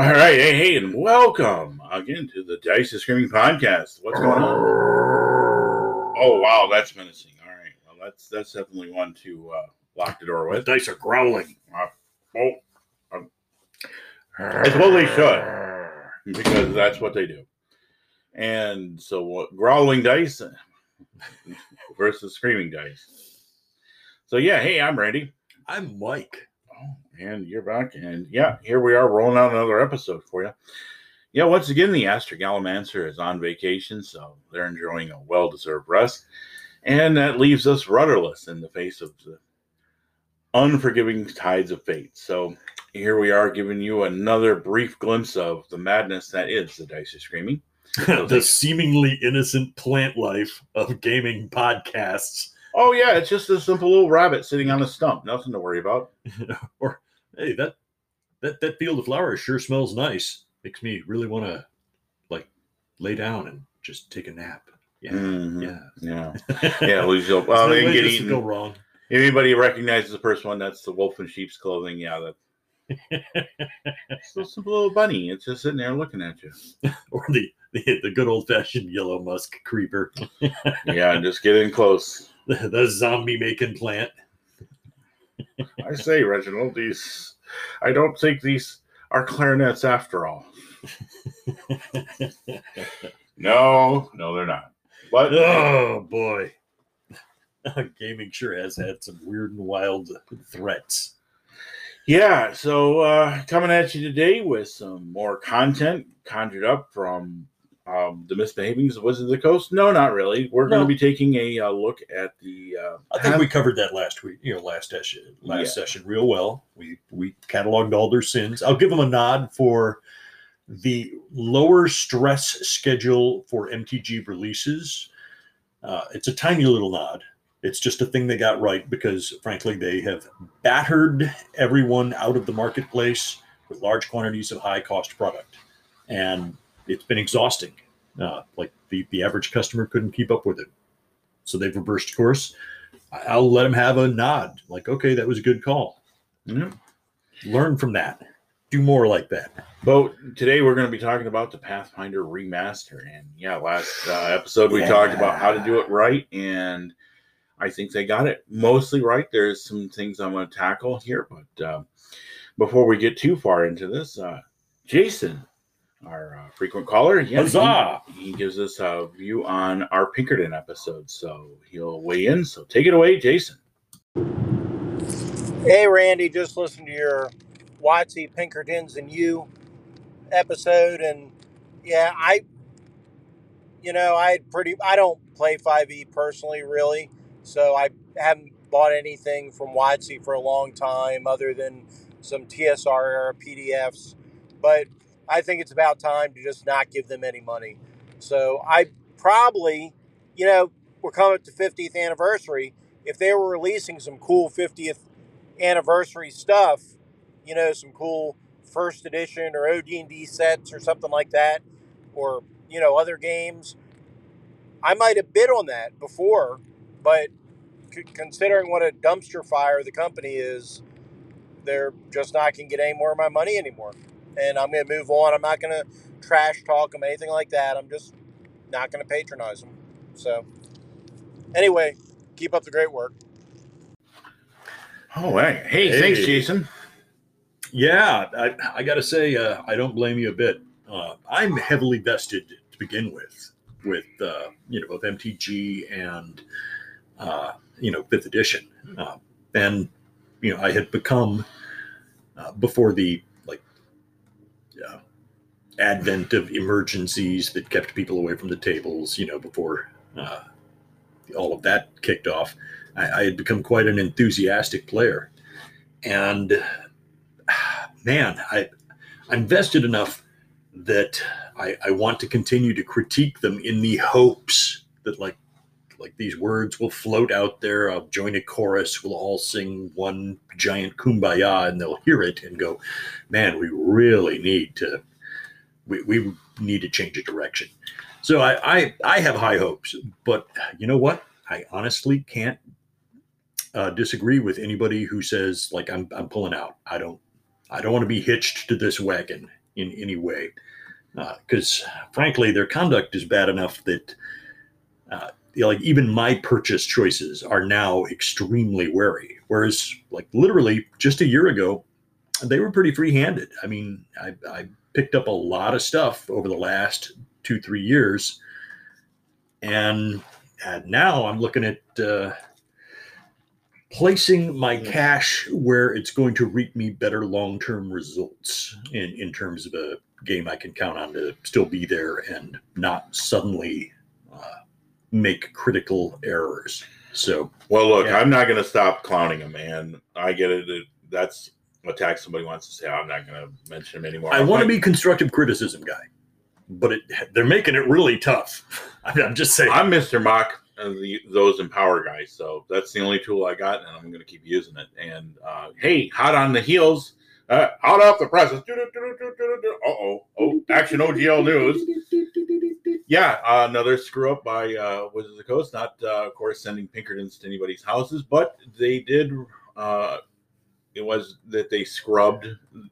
All right, hey, hey, and welcome again to the Dice is Screaming podcast. What's going on? Oh, wow, that's menacing. All right, well, that's that's definitely one to uh, lock the door The with. dice are growling. Uh, oh, um, It's what they should. because that's what they do. And so, what growling dice versus screaming dice. So, yeah, hey, I'm Randy. I'm Mike. And you're back. And yeah, here we are rolling out another episode for you. Yeah, once again, the Astra Gallimancer is on vacation, so they're enjoying a well deserved rest. And that leaves us rudderless in the face of the unforgiving tides of fate. So here we are giving you another brief glimpse of the madness that is the Dice is Screaming. the seemingly innocent plant life of gaming podcasts. Oh, yeah, it's just a simple little rabbit sitting on a stump. Nothing to worry about. or hey, that that that field of flowers sure smells nice. Makes me really want to like lay down and just take a nap. Yeah, Mhm. yeah. Yeah. Yeah, well, they no can get could go wrong. If anybody recognizes the first one, that's the wolf in sheep's clothing. Yeah, that it's just a little bunny. It's just sitting there looking at you. or the the, the good old fashioned yellow musk creeper, Yeah, and just get in close. the, the zombie making plant. I say, Reginald, these I don't think these are clarinets after all. No, no, they're not. But Oh boy. Gaming sure has had some weird and wild threats. yeah, so uh coming at you today with some more content conjured up from um, the misbehavings of Wizards of the Coast. No, not really. We're going to be taking a uh, look at the. Uh, I think we covered that last week, you know, last session, last Yeah. session real well. We we cataloged all their sins. I'll give them a nod for the lower stress schedule for MTG releases. Uh, it's a tiny little nod. It's just a thing they got right because, frankly, they have battered everyone out of the marketplace with large quantities of high cost product, and it's been exhausting. Uh, like the the average customer couldn't keep up with it, so they've reversed course. I'll let them have a nod. Like, okay, that was a good call. Yeah. Learn from that. Do more like that. But today we're going to be talking about the Pathfinder remaster, and yeah, last uh, episode we Yeah. talked about how to do it right, and I think they got it mostly right. There's some things I'm going to tackle here, but uh, before we get too far into this, uh, Jason, our uh, frequent caller, yeah, Huzzah! he, he gives us a view on our Pinkerton episode, so he'll weigh in. So take it away, Jason. Hey, Randy, just listened to your WotC Pinkertons and You episode, and yeah, I, you know, I pretty, I don't play 5e personally, really, so I haven't bought anything from WotC for a long time other than some TSR era PDFs, but I think it's about time to just not give them any money. So I probably, you know, we're coming up to 50th anniversary. If they were releasing some cool 50th anniversary stuff, you know, some cool first edition or OD&D sets or something like that, or you know, other games. I might have bid on that before, but c- considering what a dumpster fire the company is, they're just not going to get any more of my money anymore. And I'm going to move on. I'm not going to trash talk them, anything like that. I'm just not going to patronize them. So, anyway, keep up the great work. Oh, hey, hey, thanks, Jason. Yeah, I, I got to say, uh, I don't blame you a bit. Uh, I'm heavily vested to begin with, with uh, you know, both MTG and uh, you know, fifth edition, uh, and you know, I had become uh, before the like advent of emergencies that kept people away from the tables. You know, before uh, all of that kicked off, I, I had become quite an enthusiastic player, and man, I I'm vested enough that I, I want to continue to critique them in the hopes that like like these words will float out there. I'll join a chorus. We'll all sing one giant kumbaya, and they'll hear it and go, "Man, we really need to we, we need to change a direction." So I, I I have high hopes, but you know what? I honestly can't uh, disagree with anybody who says like I'm I'm pulling out. I don't I don't want to be hitched to this wagon in any way. Because frankly, their conduct is bad enough that uh, you know, like even my purchase choices are now extremely wary. Whereas, like literally just a year ago, they were pretty free-handed. I mean, I, I picked up a lot of stuff over the last two, three years, and, and now I'm looking at uh, placing my cash where it's going to reap me better long-term results in in terms of a game I can count on to still be there and not suddenly uh, make critical errors. So, Well, look, Yeah. I'm not going to stop clowning him, man. I get it. it that's a tax somebody wants to say. I'm not going to mention him anymore. I want to be constructive criticism guy, but it, they're making it really tough. I'm just saying. I'm Mr. Mock, uh, the, those empower guys. So that's the only tool I got, and I'm going to keep using it. And uh, hey, hot on the heels, uh, hot off the presses. Uh oh, oh, action OGL news. Yeah, uh, another screw up by uh, Wizards of the Coast. Not, uh, of course, sending Pinkertons to anybody's houses, but they did. Uh, it was that they scrubbed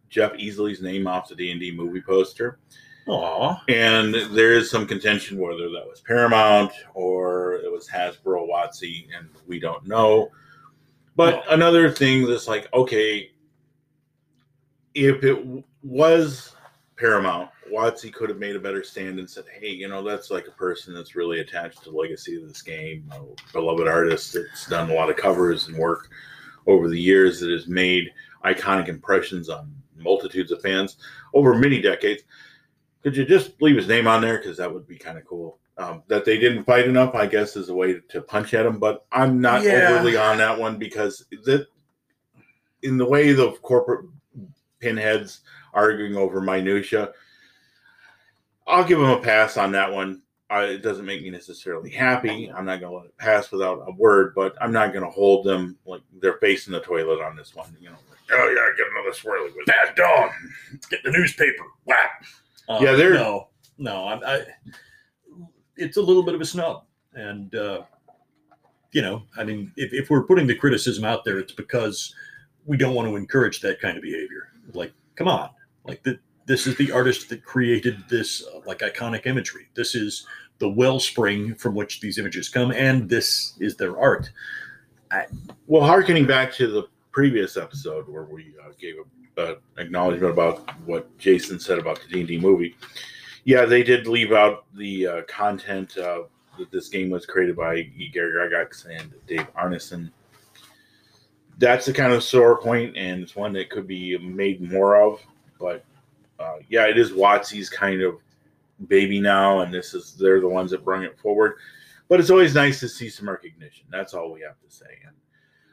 Jeff Easley's name off the D and D movie poster, Aw. and there is some contention whether that was Paramount or it was Hasbro, WotC, and we don't know. But Well- another thing that's like, okay, if it w- was Paramount, WotC could have made a better stand and said, "Hey, you know, that's like a person that's really attached to the legacy of this game, a beloved artist that's done a lot of covers and work over the years that has made iconic impressions on multitudes of fans over many decades. Could you just leave his name on there because that would be kind of cool." Um, that they didn't fight enough, I guess, is a way to punch at him. But I'm not Yeah. overly on that one because that, in the way the corporate pinheads arguing over minutia. I'll give him a pass on that one. I, it doesn't make me necessarily happy. I'm not going to let it pass without a word, but I'm not going to hold them like they're facing the toilet on this one. You know, like, oh yeah, get another swirly with Bad dog. Get the newspaper. Whap. Uh, Yeah, they're- no, no. I, I, it's a little bit of a snub, and uh, you know, I mean, if, if we're putting the criticism out there, it's because we don't want to encourage that kind of behavior. Like, come on, like the, this is the artist that created this uh, like iconic imagery. This is the wellspring from which these images come, and this is their art. Well, harkening back to the previous episode where we uh, gave a, uh, acknowledgement about what Jason said about the D and D movie, yeah, they did leave out the uh, content that this game was created by. Gary Gygax and Dave Arneson. That's the kind of sore point, and it's one that could be made more of. But uh, yeah, it is WotC's kind of baby now, and this is they're the ones that bring it forward. But it's always nice to see some recognition. That's all we have to say. And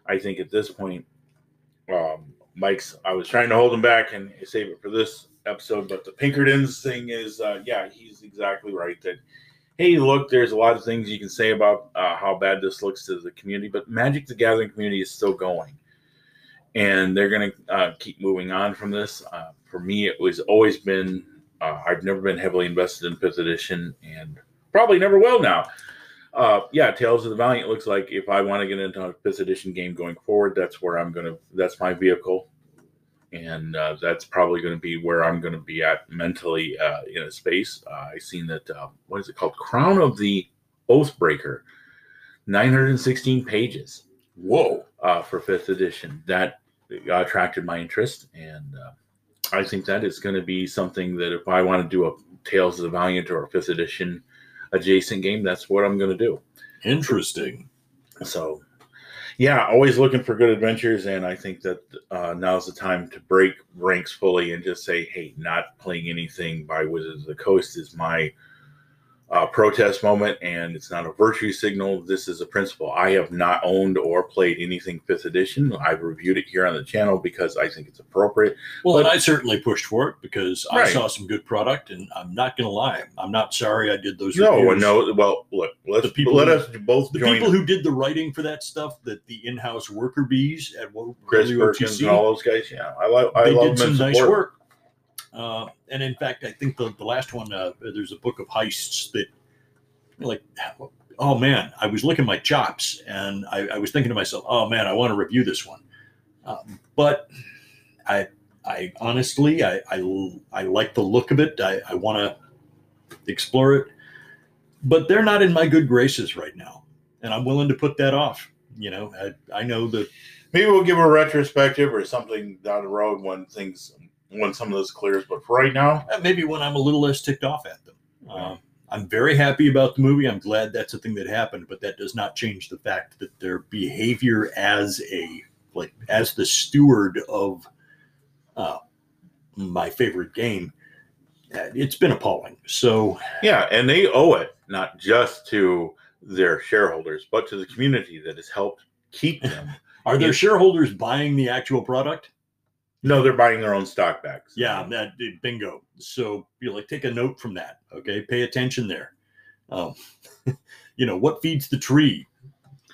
I think at this point, um, Mike's. I was trying to hold him back and save it for this episode, but the Pinkertons thing is, uh, yeah, he's exactly right. That hey, look, there's a lot of things you can say about uh, how bad this looks to the community, but Magic the Gathering community is still going, and they're going to uh, keep moving on from this. Uh, for me, it was always been. Uh, I've never been heavily invested in fifth edition, and probably never will now uh, yeah, Tales of the Valiant looks like if I want to get into a fifth edition game going forward, that's where I'm gonna. That's my vehicle, and uh, that's probably going to be where I'm going to be at mentally uh, in a space. Uh, I seen that. Uh, what is it called? Crown of the Oathbreaker, 916 pages Whoa. uh, for fifth edition. That attracted my interest, and uh, I think that is going to be something that if I want to do a Tales of the Valiant or a fifth edition adjacent game, that's what I'm going to do. Interesting. So, yeah, always looking for good adventures, and I think that uh, now's the time to break ranks fully and just say, "Hey, not playing anything by Wizards of the Coast is my uh, protest moment, and it's not a virtue signal. This is a principle. I have not owned or played anything Fifth Edition. I've reviewed it here on the channel because I think it's appropriate. Well, But- and I certainly pushed for it because I saw some good product, and I'm not going to lie, I'm not sorry I did those. No, reviews. no. Well, look, let's The people let who- us both The people who did the writing for that stuff, that the in-house worker bees at Wo- Chris Perkins and all those guys. Yeah, I love. I they love did some nice support work. Uh, and in fact, I think the, the last one, uh, there's a book of heists that, like, oh man, I was licking my chops and I, I was thinking to myself, oh man, I want to review this one. Um, but I I honestly, I, I, I like the look of it. I, I want to explore it, but they're not in my good graces right now, and I'm willing to put that off. You know, I, I know that Maybe we'll give a retrospective or something down the road when things when some of this clears. But for right now, maybe when I'm a little less ticked off at them. Um, I'm very happy about the movie. I'm glad that's a thing that happened, but that does not change the fact that their behavior as a like as the steward of uh, my favorite game, uh, it's been appalling. So yeah, and they owe it not just to their shareholders, but to the community that has helped keep them. are their shareholders buying the actual product? No, they're buying their own stock backs. Yeah, that bingo. So you like take a note from that. Okay, pay attention there. Um, you know what feeds the tree?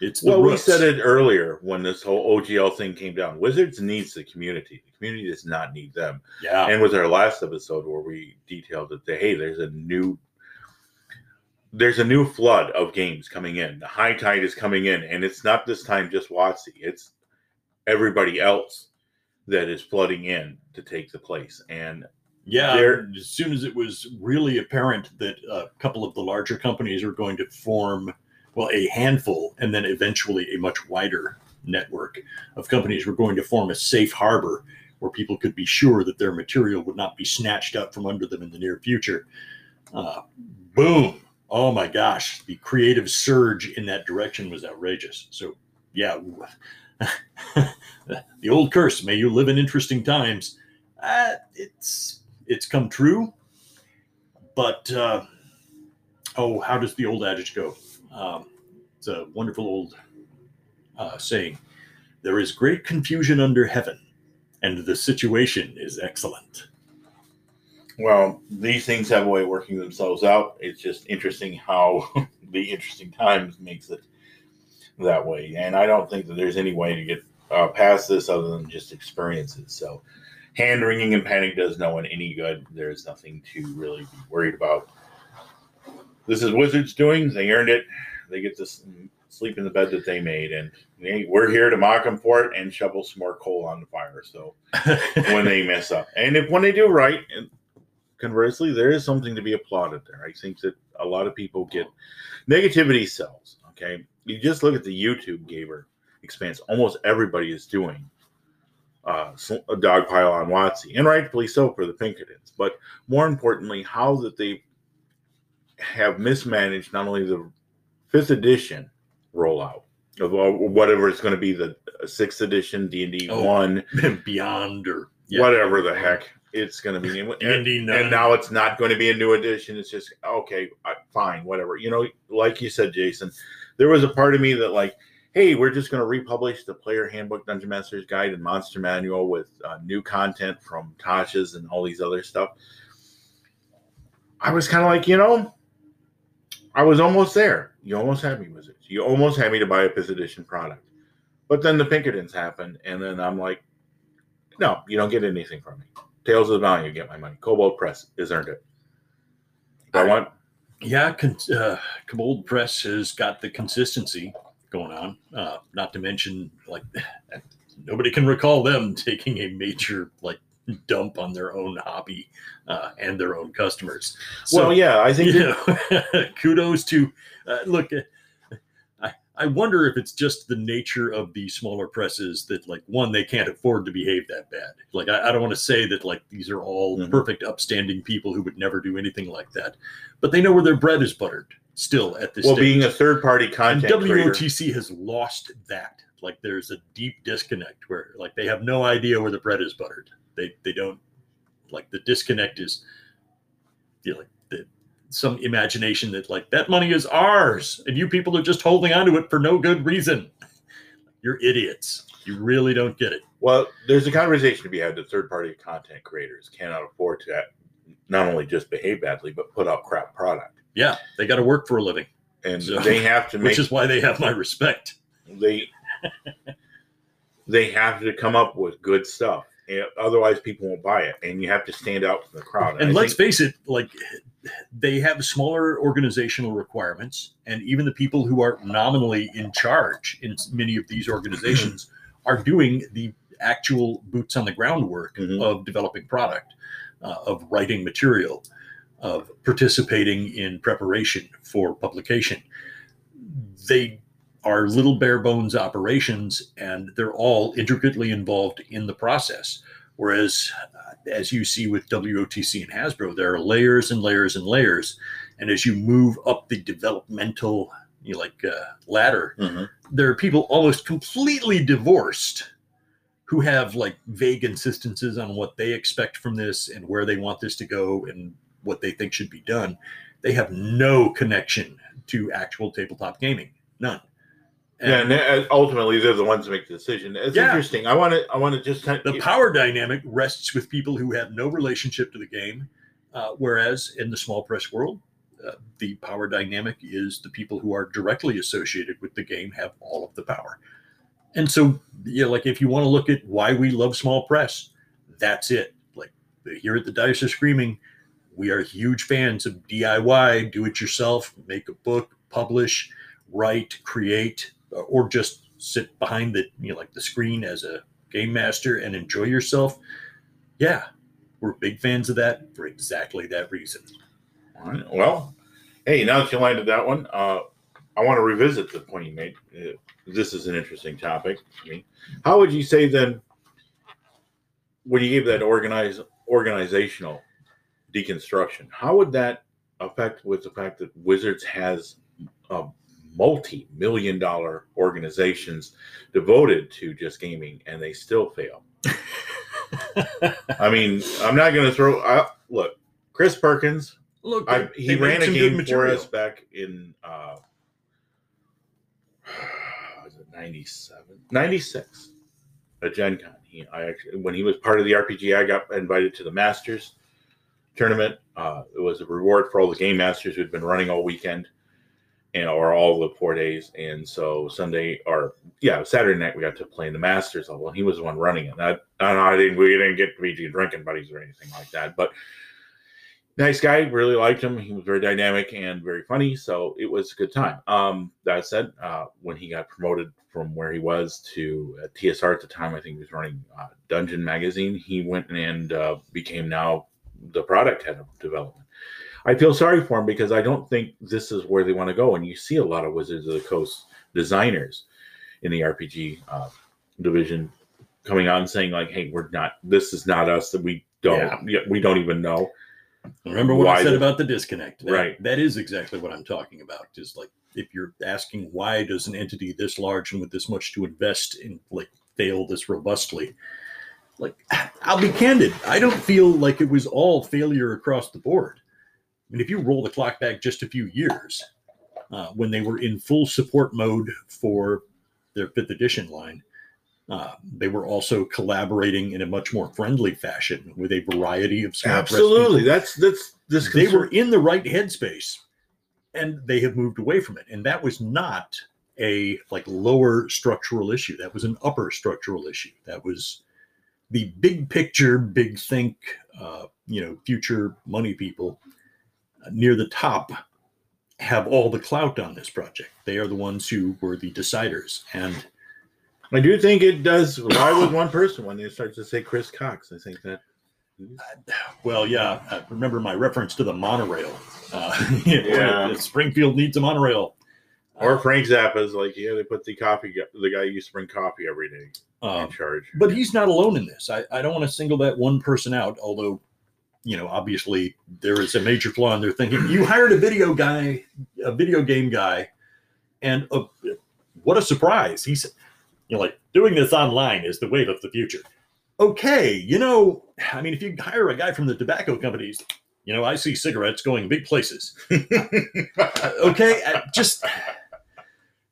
It's the Well, we said it earlier when this whole OGL thing came down. Wizards needs the community. The community does not need them. Yeah, And with our last episode where we detailed that, the, hey, there's a new there's a new flood of games coming in. The high tide is coming in, and it's not this time just WotC. It's everybody else that is flooding in to take the place. And yeah. there- As soon as it was really apparent that a couple of the larger companies are going to form, well, a handful, and then eventually a much wider network of companies were going to form a safe harbor where people could be sure that their material would not be snatched up from under them in the near future. Uh, boom! Oh my gosh, the creative surge in that direction was outrageous. So, yeah, the old curse, may you live in interesting times. Uh, it's it's come true, but uh, oh, how does the old adage go? Um, it's a wonderful old uh, saying. There is great confusion under heaven, and the situation is excellent. well, these things have a way of working themselves out. It's just interesting how the interesting times makes it that way. And I don't think that there's any way to get uh, past this other than just experiences. So, hand wringing and panic does no one any good. There's nothing to really be worried about. This is Wizards doing. They earned it. They get to sleep in the bed that they made, and they, we're here to mock them for it and shovel some more coal on the fire. So when they mess up, and if when they do right, and conversely, there is something to be applauded there. I think that a lot of people get negativity sells. Okay, you just look at the YouTube gamer expanse. Almost everybody is doing uh, a dog pile on WotC, and rightfully so for the Pinkertons. But more importantly, how that they have mismanaged not only the fifth edition rollout of uh, whatever it's going to be the sixth edition D and D Oh. one, Beyond or whatever the heck it's going to be. And, D&D and now it's not going to be a new edition. It's just okay, fine, whatever. You know, like you said, Jason, there was a part of me that like, hey, we're just going to republish the Player Handbook, Dungeon Master's Guide, and Monster Manual with uh, new content from Tasha's and all these other stuff. I was kind of like, you know, I was almost there. You almost had me, Wizards. You almost had me to buy a fifth edition product. But then the Pinkertons happened, and then I'm like, no, you don't get anything from me. Tales of the Valiant, you get my money. Kobold Press has earned it. If I want, Yeah, con- uh, Kobold Press has got the consistency going on. Uh, not to mention, like, nobody can recall them taking a major like dump on their own hobby uh, and their own customers. So, well, yeah, I think you that- know, kudos to uh, look. I wonder if it's just the nature of the smaller presses that, like, one, they can't afford to behave that bad. Like, I, I don't want to say that like these are all Mhm. perfect, upstanding people who would never do anything like that, but they know where their bread is buttered. Still, at this well, stage. being a third party and content creator, WOTC has lost that. Like, there's a deep disconnect where, like, they have no idea where the bread is buttered. They they don't like the disconnect is, you know, like some imagination that like that money is ours and you people are just holding onto it for no good reason. You're idiots. You really don't get it. well, there's a conversation to be had that third party content creators cannot afford to not only just behave badly, but put out crap product. Yeah, they got to work for a living, And So- they have to make which is why they have my respect. they they have to come up with good stuff. Otherwise, people won't buy it, and you have to stand out from the crowd. And I let's think- face it, like they have smaller organizational requirements, and even the people who are nominally in charge in many of these organizations are doing the actual boots on the ground work Mhm. of developing product, uh, of writing material, of participating in preparation for publication. They are little bare bones operations and they're all intricately involved in the process. Whereas, as you see with WOTC and Hasbro, there are layers and layers and layers. And as you move up the developmental you know, like uh, ladder, Mhm. there are people almost completely divorced who have like vague insistences on what they expect from this and where they want this to go and what they think should be done. They have no connection to actual tabletop gaming, none. Yeah, and uh, ultimately they're the ones that make the decision. It's Yeah. interesting. I want to. I want to just. kind the power dynamic rests with people who have no relationship to the game, uh, whereas in the small press world, uh, the power dynamic is the people who are directly associated with the game have all of the power. And so, yeah, like if you want to look at why we love small press, that's it. Like here at the Dice of Screaming, we are huge fans of DIY, do it yourself, make a book, publish, write, create, or just sit behind the you know like the screen as a game master and enjoy yourself. Yeah, we're big fans of that for exactly that reason. All right. Well, hey, now that you landed that one, uh, I want to revisit the point you made. Uh, this is an interesting topic. I mean, how would you say then, when you gave that organizational deconstruction, how would that affect with the fact that Wizards has uh, multi-million dollar organizations devoted to just gaming and they still fail? I mean, I'm not going to throw. I, look, Chris Perkins Look, I, he ran a game for us back in uh was it 97 96 at gen con. He i actually when he was part of the rpg i got invited to the masters tournament. Uh it was a reward for all the game masters who'd been running all weekend and or all the four days. And so sunday or yeah saturday night we got to play in the masters level and he was the one running it. I, I, I didn't we didn't get to be drinking buddies or anything like that but nice guy really liked him. He was very dynamic and very funny so it was a good time. Um that said uh when he got promoted from where he was to uh, tsr at the time i think he was running uh, dungeon magazine he went and uh, became now the product head of development i feel sorry for them because i don't think this is where they want to go and you see a lot of wizards of the coast designers in the rpg uh, division coming and saying like hey we're not this is not us that we don't yeah, we don't even know Remember what why I said the- about the disconnect? That- Right. That is exactly what I'm talking about. Is like if you're asking why does an entity this large and with this much to invest in like fail this robustly? Like I'll be candid, I don't feel like it was all failure across the board. Mean, if you roll the clock back just a few years, uh, when they were in full support mode for their fifth edition line, uh, they were also collaborating in a much more friendly fashion with a variety of absolutely. that's that's this they were in the right headspace and they have moved away from it. And that was not a like lower structural issue. That was an upper structural issue. That was the big picture big think uh, you know future money people near the top have all the clout on this project they are the ones who were the deciders and I do think it does lie with one person when they start to say Chris Cocks. I think that Well, yeah. I remember my reference to the monorail. Uh, Yeah. Springfield needs a monorail. or Frank Zappa's like, yeah, they put the coffee the guy who used to bring coffee every day Uh, in charge. but he's not alone in this. I, I don't want to single that one person out, although, you know, obviously there is a major flaw in their thinking. You hired a video guy, a video game guy, and uh what a surprise. He's, you know, like doing this online is the wave of the future. Okay, you know, I mean, if you hire a guy from the tobacco companies, you know, I see cigarettes going big places. Okay, just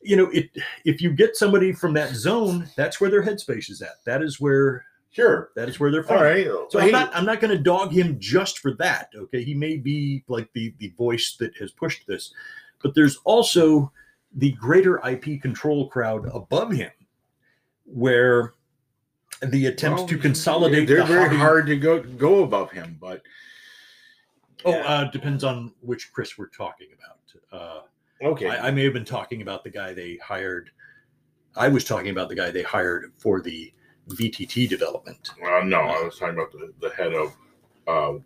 you know, it if you get somebody from that zone, that's where their headspace is at. That is where sure. that is where they're from. All right. So Hey, I'm not I'm not going to dog him just for that. Okay, he may be like the the voice that has pushed this, but there's also the greater IP control crowd above him, where the attempts well, to consolidate They're the very hobby- hard to go go above him, but Oh, Yeah. uh, depends on which Chris we're talking about. Uh, okay. I, I may have been talking about the guy they hired. I was talking about the guy they hired for the VTT development. Uh, no, I was talking about the, the head of uh,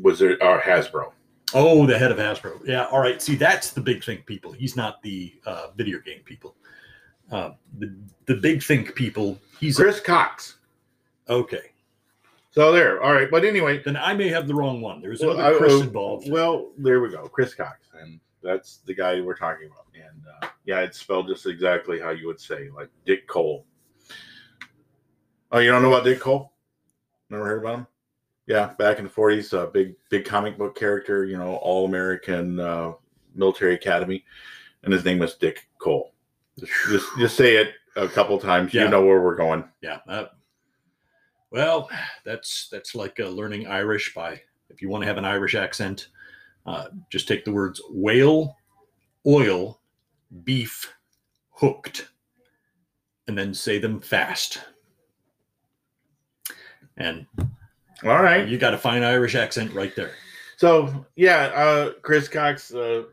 was it uh, Hasbro. Oh, the head of Hasbro. Yeah. All right. See, that's the big think people. He's not the uh, video game people. Uh, the the big think people. He's Chris Cocks. okay. So there. All right. But anyway, Then I may have the wrong one. There's well, another I- Chris uh, involved. well, there we go. Chris Cocks, and that's the guy we're talking about. And uh, yeah, it's spelled just exactly how you would say, like Dick Cole. Oh, you don't know about Dick Cole? Never heard about him? Yeah, back in the forties, a big big comic book character. You know, all American uh, military academy, and his name was Dick Cole. Just, just, just say it a couple times. Yeah. You know where we're going. yeah. Uh, well, that's that's like uh, learning Irish by if you want to have an Irish accent, uh, just take the words whale, oil, beef, hooked, and then say them fast. And All right. you got a fine Irish accent right there. So yeah, uh, Chris Cocks uh,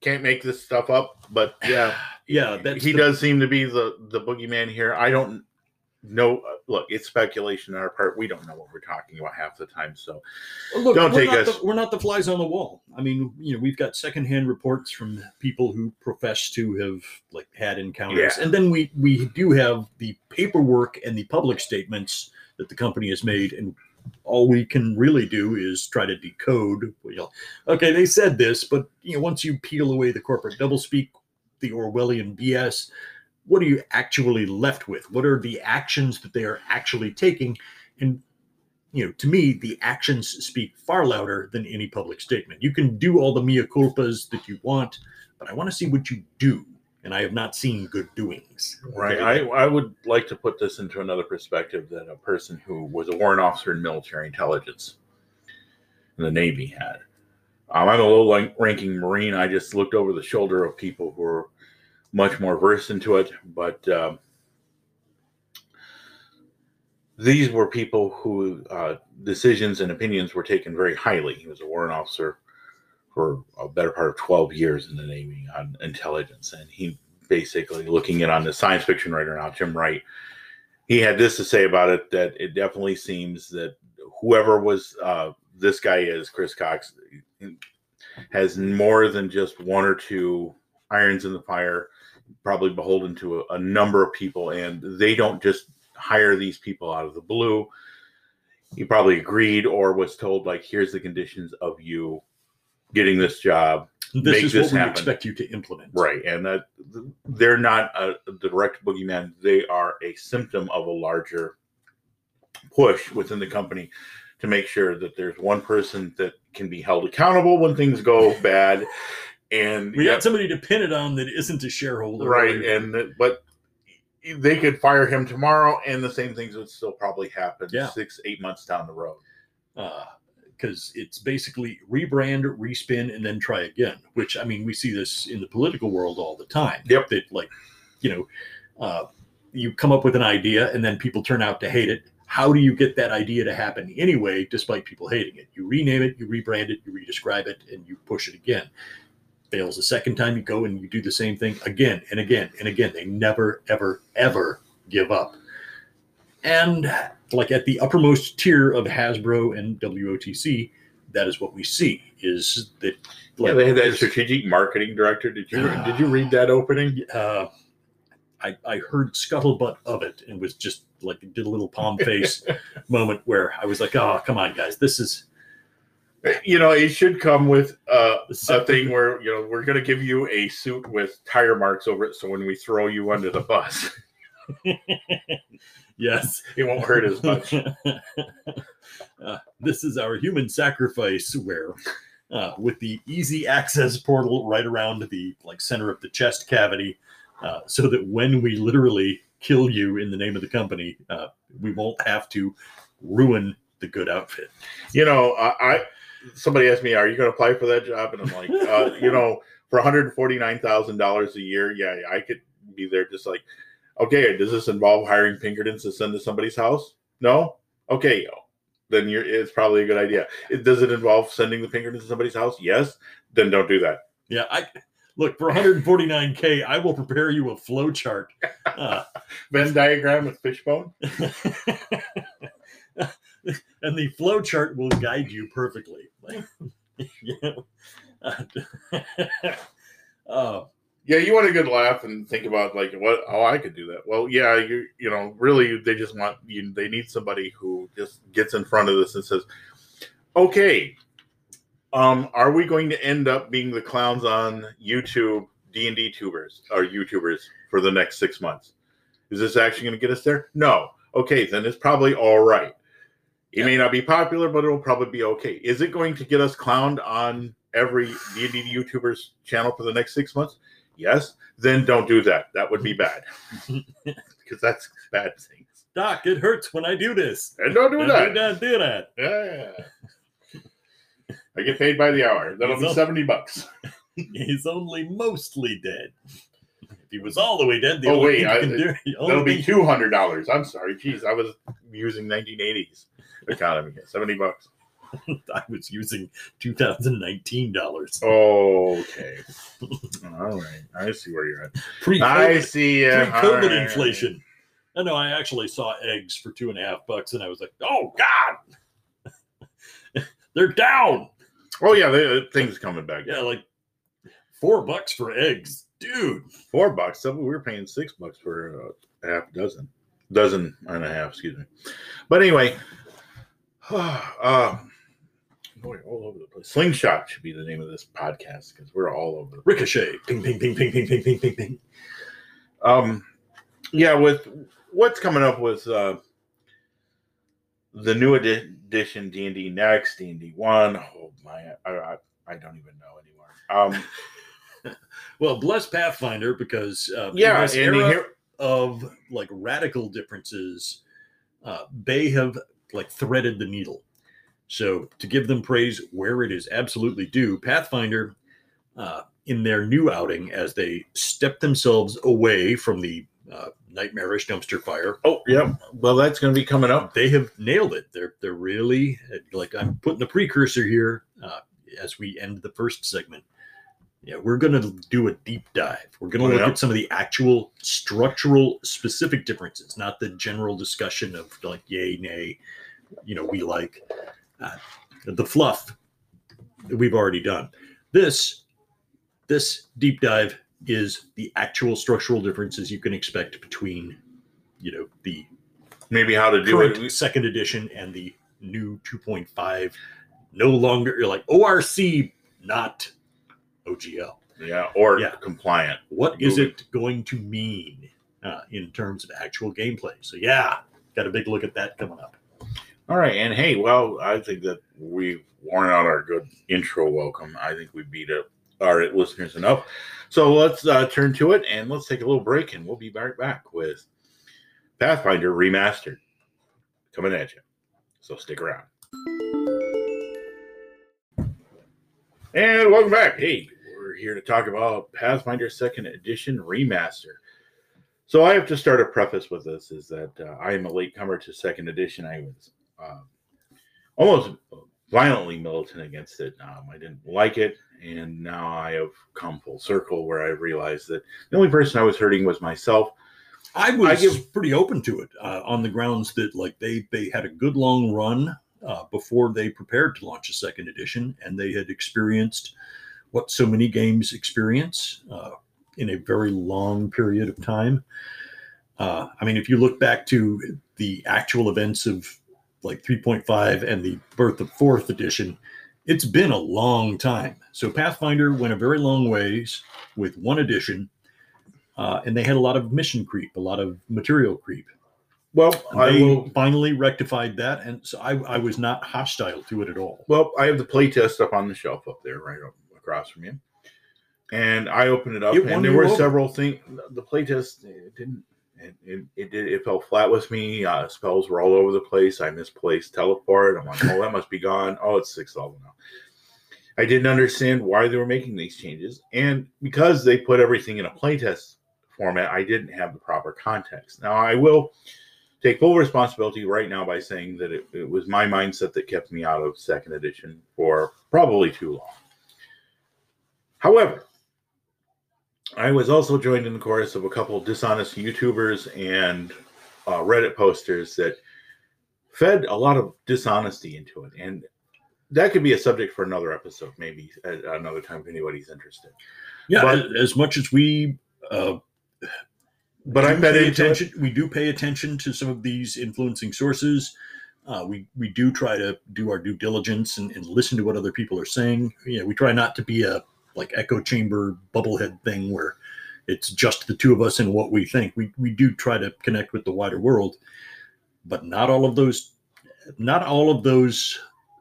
can't make this stuff up, but yeah, Yeah, that's he the- does seem to be the the boogeyman here. I don't know. Uh, look, it's speculation on our part. We don't know what we're talking about half the time. So Look, Don't take us- The, we're not the flies on the wall. I mean, you know, we've got secondhand reports from people who profess to have like had encounters, Yeah. and then we we do have the paperwork and the public statements that the company has made, and all we can really do is try to decode. You know, okay, they said this, but you know, once you peel away the corporate doublespeak, the Orwellian BS. What are you actually left with? What are the actions that they are actually taking? And you know, to me, the actions speak far louder than any public statement. You can do all the mea culpas that you want, but I want to see what you do. And I have not seen good doings. right, I I would like to put this into another perspective that a person who was a warrant officer in military intelligence in the Navy had. Um, I'm a low ranking Marine. I just looked over the shoulder of people who are much more versed into it, but. Um, these were people who uh, decisions and opinions were taken very highly. He was a warrant officer for a better part of 12 years in the Navy on intelligence. And he basically, looking in on the science fiction writer now, Jim Wright, he had this to say about it that it definitely seems that whoever was uh, this guy is, Chris Cocks, has more than just one or two irons in the fire, probably beholden to a, a number of people. And they don't just hire these people out of the blue. He probably agreed or was told, like, here's the conditions of you getting this job. This Make is this what we happen. expect you to implement. Right. And that they're not a direct boogeyman. They are a symptom of a larger push within the company to make sure that there's one person that can be held accountable when things go bad. And We yeah, got somebody to pin it on that isn't a shareholder. right. Or- And but they could fire him tomorrow and the same things would still probably happen Yeah. six, eight months down the road. because it's basically rebrand, respin, and then try again. Which I mean, we see this in the political world all the time. Yep. That like, you know, uh, you come up with an idea and then people turn out to hate it. How do you get that idea to happen anyway, despite people hating it? You rename it, you rebrand it, you redescribe it, and you push it again. Fails the second time, you go and you do the same thing again and again and again. They never, ever, ever give up. And like at the uppermost tier of Hasbro and WOTC, that is what we see is that yeah, they had that strategic marketing director. Did you did you read that opening? uh, I, I heard scuttlebutt of it and was just like did a little palm face moment where I was like, oh come on guys, this is You know, it should come with uh, a thing where you know we're going to give you a suit with tire marks over it, so when we throw you under the bus, yes. it won't hurt as much. uh, this is our human sacrifice where uh, with the easy access portal right around the like center of the chest cavity uh, so that when we literally kill you in the name of the company uh, we won't have to ruin the good outfit You know, I, I somebody asked me, "Are you going to apply for that job?" And I'm like, uh, you know, for 149 thousand dollars a year, yeah, I could be there. Just like, okay, does this involve hiring Pinkertons to send to somebody's house? No. Okay, then you're. It's probably a good idea. It, does it involve sending the Pinkertons to somebody's house? Yes. Then don't do that. yeah i Look, for 149k, I will prepare you a flow chart. Uh, Venn diagram with fishbone. and the flow chart will guide you perfectly. yeah. uh, Yeah, you want a good laugh and think about like what oh I could do that. Well, yeah, you you know, really they just want you they need somebody who just gets in front of this and says, "Okay, um are we going to end up being the clowns on YouTube D&D tubers or YouTubers for the next 6 months? Is this actually going to get us there? No. Okay, then it's probably all right. It may not be popular, but it'll probably be okay. Is it going to get us clowned on every D&D YouTuber's channel for the next 6 months? Yes, then don't do that. That would be bad because that's bad things. Doc, it hurts when I do this. And don't do Do that. not do that. Yeah. I get paid by the hour. That'll be It's seventy bucks. He's only mostly dead. If he was all the way dead, the Oh, wait, I- can do, That'll be two hundred dollars. I'm sorry. Jeez, I was using nineteen eighties economy. Seventy bucks. I was using 2019 dollars. Okay. All right. I see where you're at. I Pre-COVID, see. ya. pre-COVID right. inflation. I know. I actually saw eggs for two and a half bucks, and I was like, "Oh God, they're down!" Oh yeah, the things coming back. Yeah, like four bucks for eggs, dude. four bucks. So we were paying six bucks for uh, a half dozen, dozen and a half. Excuse me. But anyway, uh, boy, all over the place. Slingshot should be the name of this podcast because we're all over. The Ricochet, ping, ping, ping, ping, ping, ping, ping, ping, ping. Um, yeah, with what's coming up with uh, the new edi- edition D and D next D and D one. Oh my, I, I I don't even know anymore. Um, Well, bless Pathfinder because uh, in yeah, this era hear, of like radical differences, uh, they have like threaded the needle. So to give them praise where it is absolutely due, Pathfinder, uh, in their new outing, as they step themselves away from the uh, nightmarish dumpster fire, oh yeah, well that's going to be coming up. they have nailed it. They're they're really like I'm putting the precursor here uh, as we end the first segment. Yeah, we're going to do a deep dive. We're going to Oh, look yeah? at some of the actual structural specific differences, not the general discussion of like yay nay. You know, we like uh, the fluff that we've already done. This this deep dive is the actual structural differences you can expect between you know the Maybe how to do it. second edition and the new 2.5 no longer you're like orc not ogl Yeah, or Yeah. compliant. what is it going to mean uh, in terms of actual gameplay so yeah got a big look at that coming up All right, and hey, well, I think that we've worn out our good intro welcome. I think we beat up our listeners enough. So let's uh, turn to it and let's take a little break, and we'll be right back with Pathfinder Remastered coming at you. So stick around. And welcome back. Hey, we're here to talk about Pathfinder Second Edition Remaster. So I have to start a preface with this: is that uh, I am a latecomer to Second Edition. I was uh, almost violently militant against it. Um, I didn't like it, and now I have come full circle where I realized that the only person I was hurting was myself. i was I give- pretty open to it uh, on the grounds that like they they had a good long run uh, before they prepared to launch a second edition and they had experienced what so many games experience uh, in a very long period of time. Uh, I mean, if you look back to the actual events of like 3.5 and the birth of fourth edition, it's been a long time. So Pathfinder went a very long ways with one edition, uh, and they had a lot of mission creep, a lot of material creep. Well, And I will. finally rectified that, and so I, I was not hostile to it at all. Well, I have the playtest up on the shelf up there, right up across from you. And I opened it up, It and there were over. several things. The playtest didn't. It, it, it did. It fell flat with me. Uh, spells were all over the place. I misplaced teleport. I'm like, oh, that must be gone. Oh, it's six level now. I didn't understand why they were making these changes, and because they put everything in a playtest format, I didn't have the proper context. Now, I will take full responsibility right now by saying that it, it was my mindset that kept me out of second edition for probably too long. However, I was also joined in the chorus of a couple of dishonest YouTubers and uh, Reddit posters that fed a lot of dishonesty into it. And that could be a subject for another episode, maybe at another time if anybody's interested. Yeah, But- as much as we uh, But I bet into it. attention. We do pay attention to some of these influencing sources. Uh, we we do try to do our due diligence and, and listen to what other people are saying. You know, we try not to be a like echo chamber bubblehead thing where it's just the two of us and what we think. We we do try to connect with the wider world, but not all of those, not all of those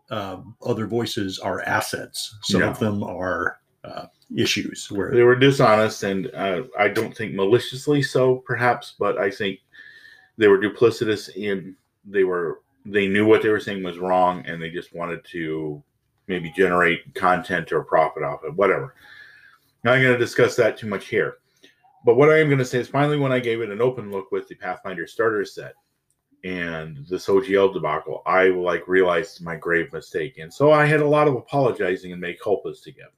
uh, other voices are assets. Some of them are uh, issues where They were dishonest, and uh, I don't think maliciously so, perhaps, but I think they were duplicitous in they were they knew what they were saying was wrong, and they just wanted to maybe generate content or profit off it, whatever. I'm not going to discuss that too much here. But what I am going to say is finally, when I gave it an open look with the Pathfinder starter set and this OGL debacle, I like realized my grave mistake, and so I had a lot of apologizing and mea culpas to give.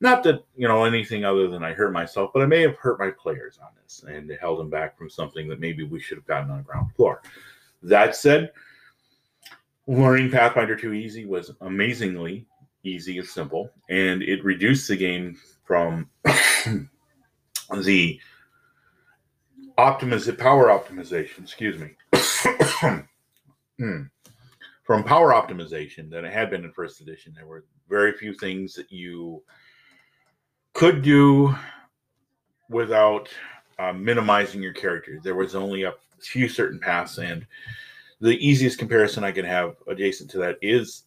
Not that you know anything other than I hurt myself, but I may have hurt my players on this and held them back from something that maybe we should have gotten on the ground floor. That said, learning Pathfinder 2 easy was amazingly easy and simple, and it reduced the game from the optimiz power optimization, excuse me. Hmm. From power optimization that it had been in first edition, there were very few things that you could do without uh, minimizing your character. There was only a few certain paths, and the easiest comparison I can have adjacent to that is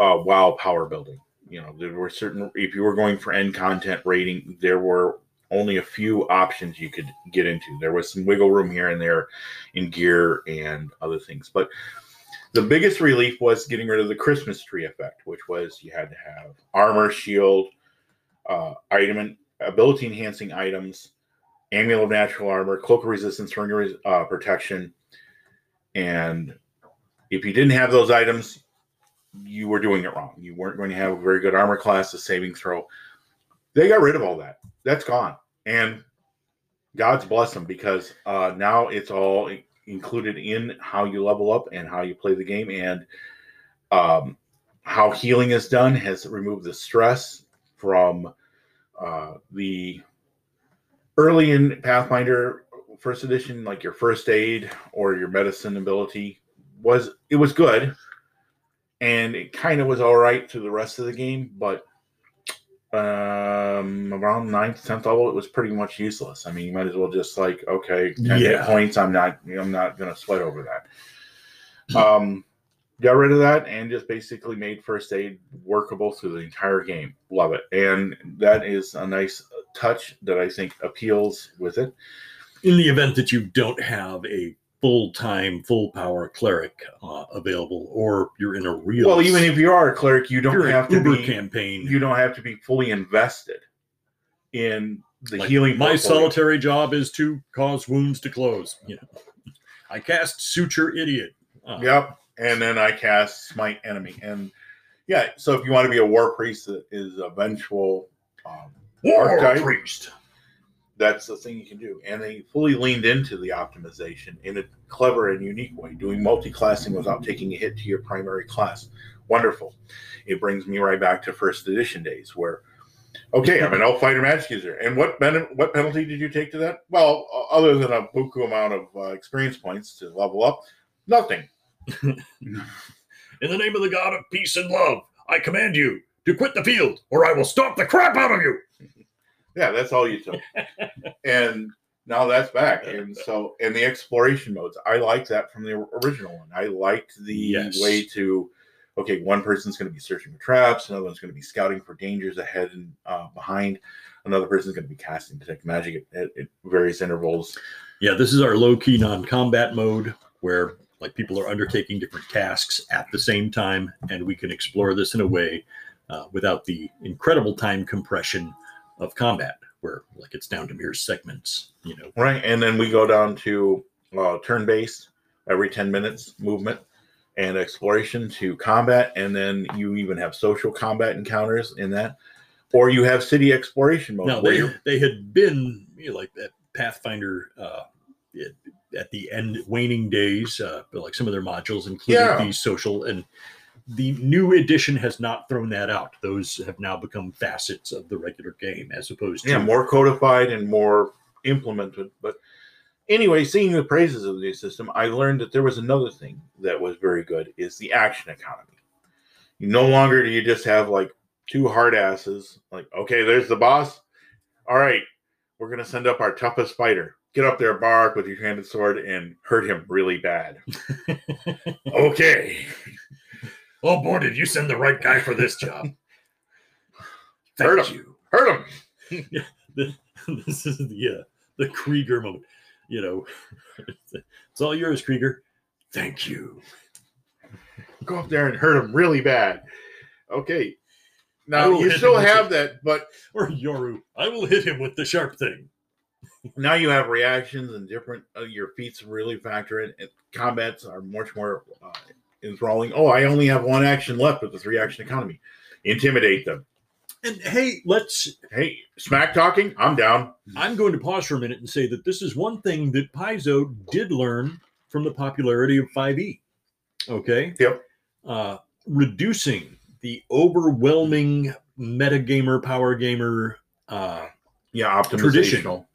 uh, WoW power building. You know, there were certain if you were going for end content rating, there were only a few options you could get into. There was some wiggle room here and there in gear and other things, but the biggest relief was getting rid of the Christmas tree effect, which was you had to have armor, shield, uh, item, ability enhancing items, amulet of natural armor, cloak of resistance, ring uh, protection, and if you didn't have those items, you were doing it wrong. You weren't going to have a very good armor class, a saving throw. They got rid of all that. That's gone, and God's bless them because uh, now it's all included in how you level up and how you play the game, and um, how healing is done has removed the stress from uh, the early in Pathfinder first edition, like your first aid or your medicine ability was it was good, and it kind of was all right through the rest of the game, but um around ninth, tenth level, it was pretty much useless. I mean, you might as well just like, okay, 10 Yeah. points. I'm not I'm not gonna sweat over that. Um got rid of that and just basically made first aid workable through the entire game. Love it. And that is a nice touch that I think appeals with it. In the event that you don't have a full-time full power cleric uh, available or you're in a real Well, even if you are a cleric, you don't have to uber be campaign you don't have to be fully invested in the like, healing. my portfolio. solitary job is to cause wounds to close you know i cast suture idiot uh, Yep. And then I cast Smite Enemy. And yeah, so if you want to be a war priest that is a vengeful um, war Archetype. priest that's the thing you can do. And they fully leaned into the optimization in a clever and unique way, doing multi-classing without taking a hit to your primary class. Wonderful. It brings me right back to first edition days where, okay, I'm an elf fighter magic user. And what ben- what penalty did you take to that? Well, other than a buku amount of uh, experience points to level up, nothing. in the name of the god of peace and love i command you to quit the field or i will stomp the crap out of you Yeah, that's all you took. and now that's back. And so, and the exploration modes, I like that from the original one. I liked the Yes. way to, okay, one person's going to be searching for traps, another one's going to be scouting for dangers ahead and uh, behind, another person's going to be casting detect magic at, at, at various intervals. Yeah, this is our low key non combat mode where like people are undertaking different tasks at the same time, and we can explore this in a way uh, without the incredible time compression of combat, where like it's down to mere segments. You know, Right. And then we go down to uh, turn based every 10 minutes movement and exploration to combat. And then you even have social combat encounters in that. or you have city exploration mode Now where they you're they had been you know, like that Pathfinder uh, it, at the end waning days, uh, but like some of their modules included Yeah. these social and the new edition has not thrown that out. Those have now become facets of the regular game as opposed to yeah more codified and more implemented. But anyway, seeing the praises of the new system, I learned that there was another thing that was very good is the action economy. No longer do you just have like two hard asses, like, okay, there's the boss. All right, we're gonna send up our toughest fighter. Get up there, Bark, with your handed sword and hurt him really bad. okay. Oh boy, did you send the right guy for this job? Hurt Thank him. you. Hurt him. this is the uh, the Krieger moment. You know, it's all yours, Krieger. Thank you. Go up there and hurt him really bad. Okay. Now you still have that, but Or Yoru. I will hit him with the sharp thing. now you have reactions and different uh, your feats really factor in and combats are much more uh, enthralling oh i only have one action left with the three action economy intimidate them And hey, let's. hey smack talking i'm down I'm going to pause for a minute and say that this is one thing that Paizo did learn from the popularity of 5e. Okay. Yep. Uh, reducing the overwhelming metagamer, power gamer, uh, yeah Tradition. optimizational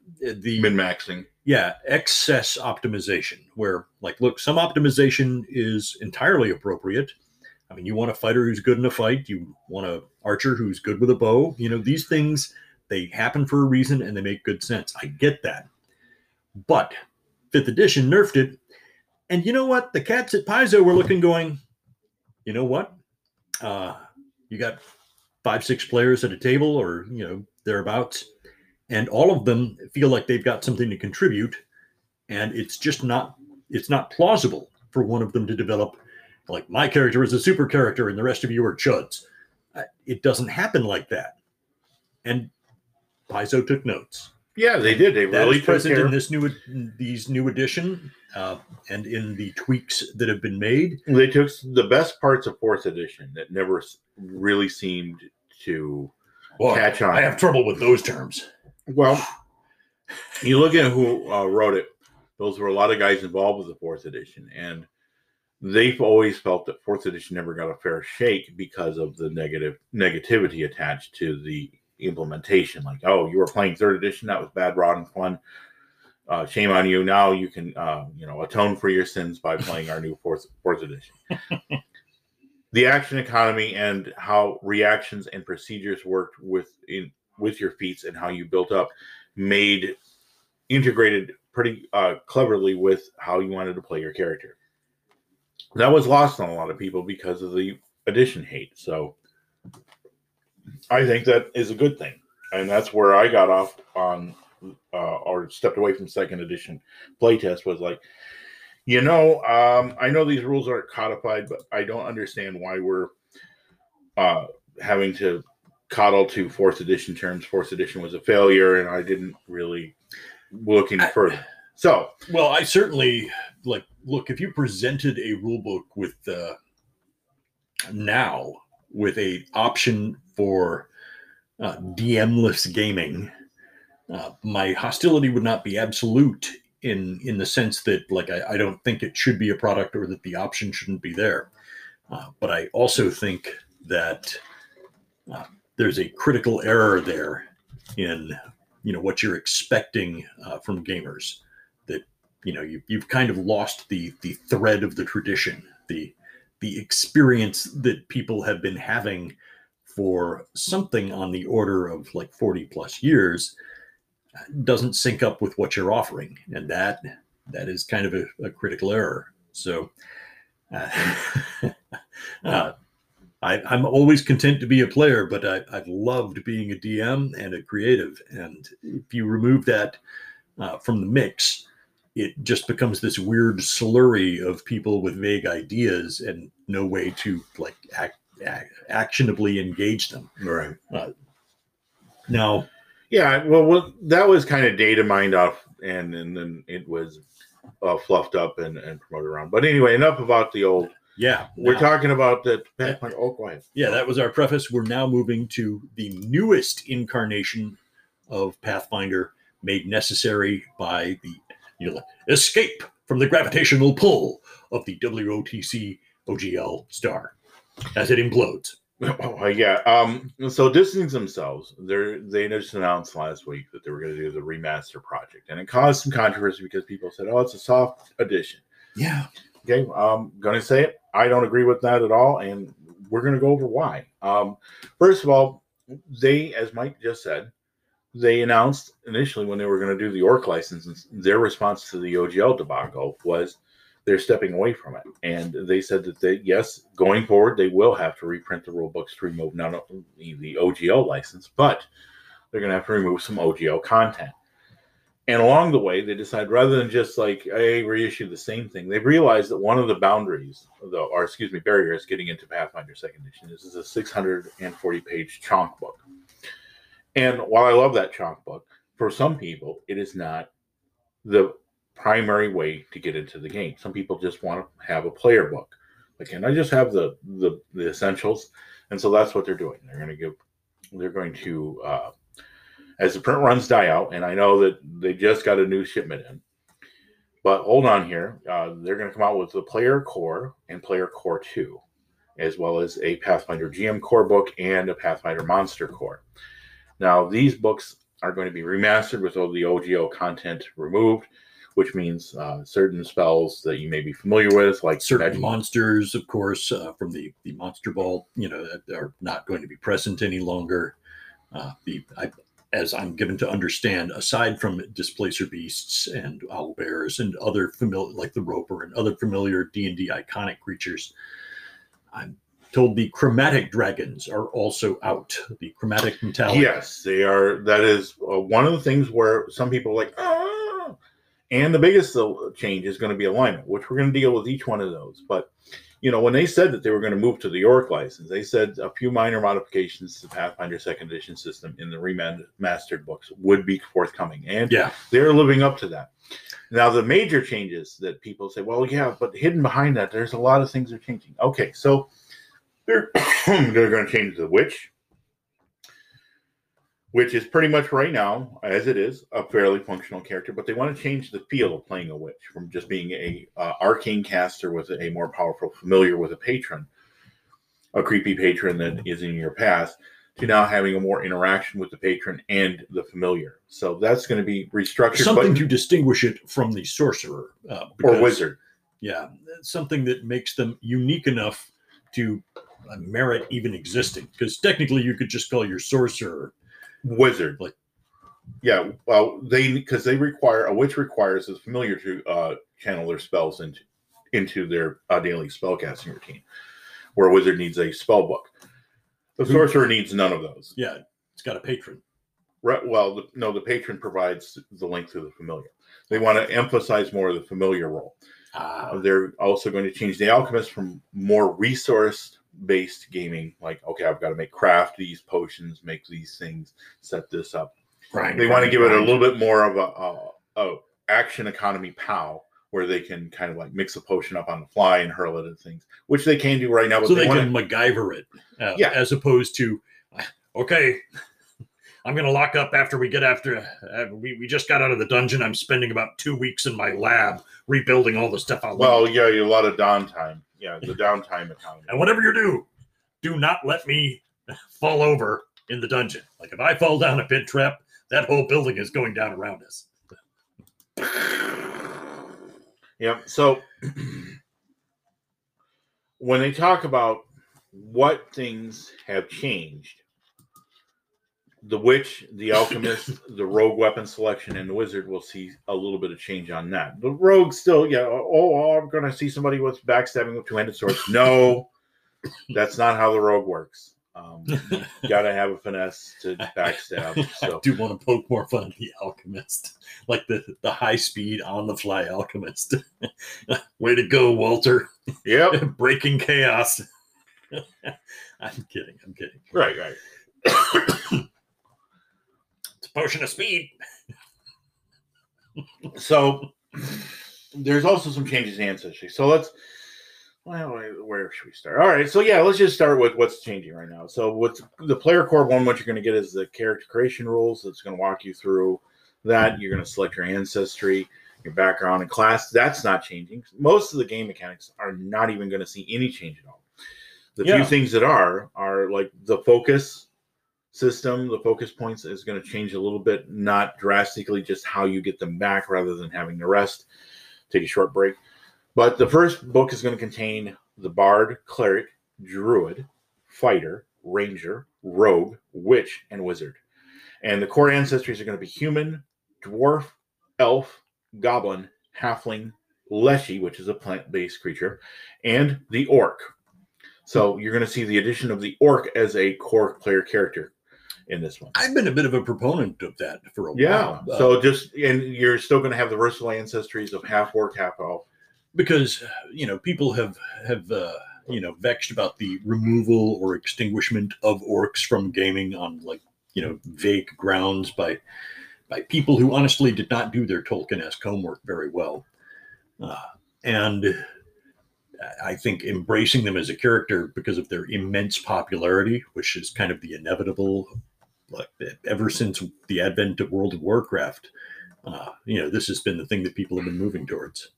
the min-maxing yeah excess optimization where like look some optimization is entirely appropriate. I mean you want a fighter who's good in a fight you want a archer who's good with a bow you know these things they happen for a reason and they make good sense. I get that. But fifth edition nerfed it and you know what? The cats at paizo were looking going you know what? Uh you got five six players at a table or you know thereabouts and all of them feel like they've got something to contribute. And it's just not it's not plausible for one of them to develop like my character is a super character and the rest of you are chuds. It doesn't happen like that. And paizo took notes. Yeah they did. They that really is present care. in this new these new edition uh, and in the tweaks that have been made. They took the best parts of fourth edition that never really seemed to Boy, catch on. I have trouble with those terms Well, you look at who uh, wrote it; those were a lot of guys involved with the fourth edition, and they've always felt that fourth edition never got a fair shake because of the negative negativity attached to the implementation. Like, oh, you were playing third edition; that was bad, rotten fun. Uh, shame on you. Now you can, uh, you know, atone for your sins by playing our new fourth fourth edition. the action economy and how reactions and procedures worked with in with your feats and how you built up made integrated pretty uh, cleverly with how you wanted to play your character. That was lost on a lot of people because of the addition hate. So I think that is a good thing. And that's where I got off on uh, or stepped away from second edition playtest was like, you know, um, I know these rules aren't codified, but I don't understand why we're uh, having to coddle to fourth edition terms. Fourth edition was a failure, and I didn't really look any I- further. So, Well, I certainly like look if you presented a rule book with uh, now with a option for uh, DM-less gaming, uh, my hostility would not be absolute in in the sense that like I, I don't think it should be a product or that the option shouldn't be there. Uh, but I also think that uh, there's a critical error there in you know what you're expecting uh, from gamers That, you know you, you've kind of lost the the thread of the tradition the the experience that people have been having for something on the order of like 40 plus years uh, doesn't sync up with what you're offering and that that is kind of a, a critical error. So uh, uh, I, I'm always content to be a player, but I, I've loved being a DM and a creative. And if you remove that uh, from the mix, it just becomes this weird slurry of people with vague ideas and no way to like act, act, actionably engage them. right. Now, Yeah, well, well that was kind of data mined off, and, and then it was uh, fluffed up and, and promoted around. But anyway, enough about the old Yeah, We're now- talking about the Pathfinder. Go ahead. Yeah, that was our preface. We're now moving to the newest incarnation of Pathfinder, made necessary by the you know, escape from the gravitational pull of the WOTC OGL star as it implodes. Oh, yeah. Um. So Distance themselves, they they just announced last week that they were going to do the remaster project, and it caused some controversy because people said, "Oh, it's a soft edition." Yeah, Okay. I'm going to say it. I don't agree with that at all, and we're going to go over why. Um. First of all, they, as Mike just said, they announced initially when they were going to do the Orc license, their response to the OGL debacle was they're stepping away from it. And they said that they, yes, going forward, they will have to reprint the rule books to remove not only the OGL license, but they're going to have to remove some OGL content. And along the way, they decide rather than just like, hey, reissue the same thing, they've realized that one of the boundaries, the, or excuse me, barriers getting into Pathfinder Second Edition is, is a 640 page chonk book. And while I love that chonk book, for some people, it is not the primary way to get into the game. Some people just want to have a player book. Like, can I just have the the, the essentials? And so that's what they're doing. They're going to give. They're going to uh, as the print runs die out, and I know that they just got a new shipment in. But hold on here. Uh, they're going to come out with the Player Core and Player Core 2, as well as a Pathfinder GM Core book and a Pathfinder Monster Core. Now, these books are going to be remastered with all the OGL content removed, which means uh, certain spells that you may be familiar with, like certain Magic- monsters, of course, uh, from the the Monster Ball, you know, that are not going to be present any longer. Uh, the I, as I'm given to understand, aside from displacer beasts and owl bears and other familiar like the roper and other familiar D and D iconic creatures, I'm told the chromatic dragons are also out. The chromatic metallic. Yes, they are. That is uh, one of the things where some people are like, ah. And the biggest change is going to be alignment, which we're going to deal with each one of those. But, you know, when they said that they were going to move to the Orc license, they said a few minor modifications to the Pathfinder Second Edition system in the remastered books would be forthcoming. And Yeah. they're living up to that. Now, the major changes that people say, well, yeah, but hidden behind that, there's a lot of things are changing. Okay, so they're, they're going to change the witch, which is pretty much right now, as it is, a fairly functional character, but they want to change the feel of playing a witch from just being a uh, arcane caster with a more powerful familiar with a patron, a creepy patron that is in your past, to now having a more interaction with the patron and the familiar. So that's going to be restructured, Something but, to distinguish it from the sorcerer uh, or wizard. Yeah, something that makes them unique enough to uh, merit even existing. Because technically, you could just call your sorcerer. Wizard. Like- yeah, well, they because they require a witch requires is familiar to uh, channel their spells into into their uh, daily spellcasting routine, where a wizard needs a spell book. The sorcerer needs none of those. Yeah, it's got a patron. Right, well, the, no, the patron provides the link to the familiar. They want to emphasize more of the familiar role. Ah, Uh, they're also going to change the alchemist from more resource based gaming, like okay, I've got to make craft these potions, make these things, set this up. grind, they want to give it a little bit more of a, a, a action economy pow where they can kind of like mix a potion up on the fly and hurl it at things which they can do right now but so they, they want can MacGyver it. Uh, Yeah. As opposed to, okay, I'm going to lock up after we get after. Uh, we, we just got out of the dungeon. I'm spending about two weeks in my lab rebuilding all the stuff I well yeah you're a lot of downtime yeah the downtime economy And whatever you do, do not let me fall over in the dungeon. Like if I fall down a pit trap, that whole building is going down around us. yeah so when they talk about what things have changed the witch the alchemist the rogue weapon selection and the wizard will see a little bit of change on that the rogue still yeah oh, oh i'm gonna see somebody with backstabbing with two-handed swords no that's not how the rogue works um, gotta have a finesse to backstab I so do want to poke more fun at the alchemist, like the the high speed on the fly alchemist. Way to go, Walter! yep Breaking chaos. I'm kidding. I'm kidding. right right potion of speed. so there's also some changes in ancestry. So let's well, where should we start? All right, so yeah, let's just start with what's changing right now. So, what's the player core one? What you're going to get is the character creation rules. That's going to walk you through that. You're going to select your ancestry, your background, and class. That's not changing. Most of the game mechanics are not even going to see any change at all. The Yeah. few things that are are like the focus system. The focus points is going to change a little bit, not drastically, just how you get them back rather than having to rest, take a short break. But the first book is going to contain the bard, cleric, druid, fighter, ranger, rogue, witch, and wizard. And the core ancestries are going to be human, dwarf, elf, goblin, halfling, leshy, which is a plant-based creature, and the orc. So you're going to see the addition of the orc as a core player character in this one. I've been a bit of a proponent of that for a Yeah. while. uh, So just and you're still going to have the versatile ancestries of half orc, half elf. because you know people have have uh, you know vexed about the removal or extinguishment of orcs from gaming on like you know vague grounds by by people who honestly did not do their Tolkien-esque homework very well, uh, and I think embracing them as a character because of their immense popularity, which is kind of the inevitable, like ever since the advent of World of Warcraft. Uh, you know, this has been the thing that people have been moving towards.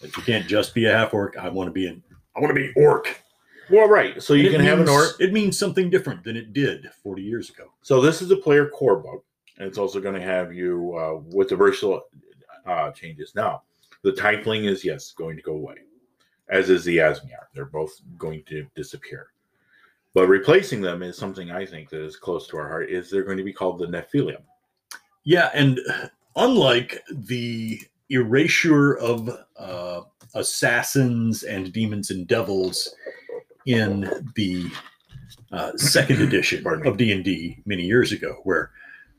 If you can't just be a half orc, I want to be an I want to be orc. Well, right. So you can have an orc. It means something different than it did 40 years ago. So this is a player core book, and it's also going to have you uh, with the versatile uh, changes. Now, the tiefling is yes going to go away, as is the Aasimar. They're both going to disappear. But replacing them is something I think that is close to our heart. Is they're going to be called the Nephilim. Yeah, and unlike the erasure of uh, assassins and demons and devils in the uh, second edition of D and D many years ago, where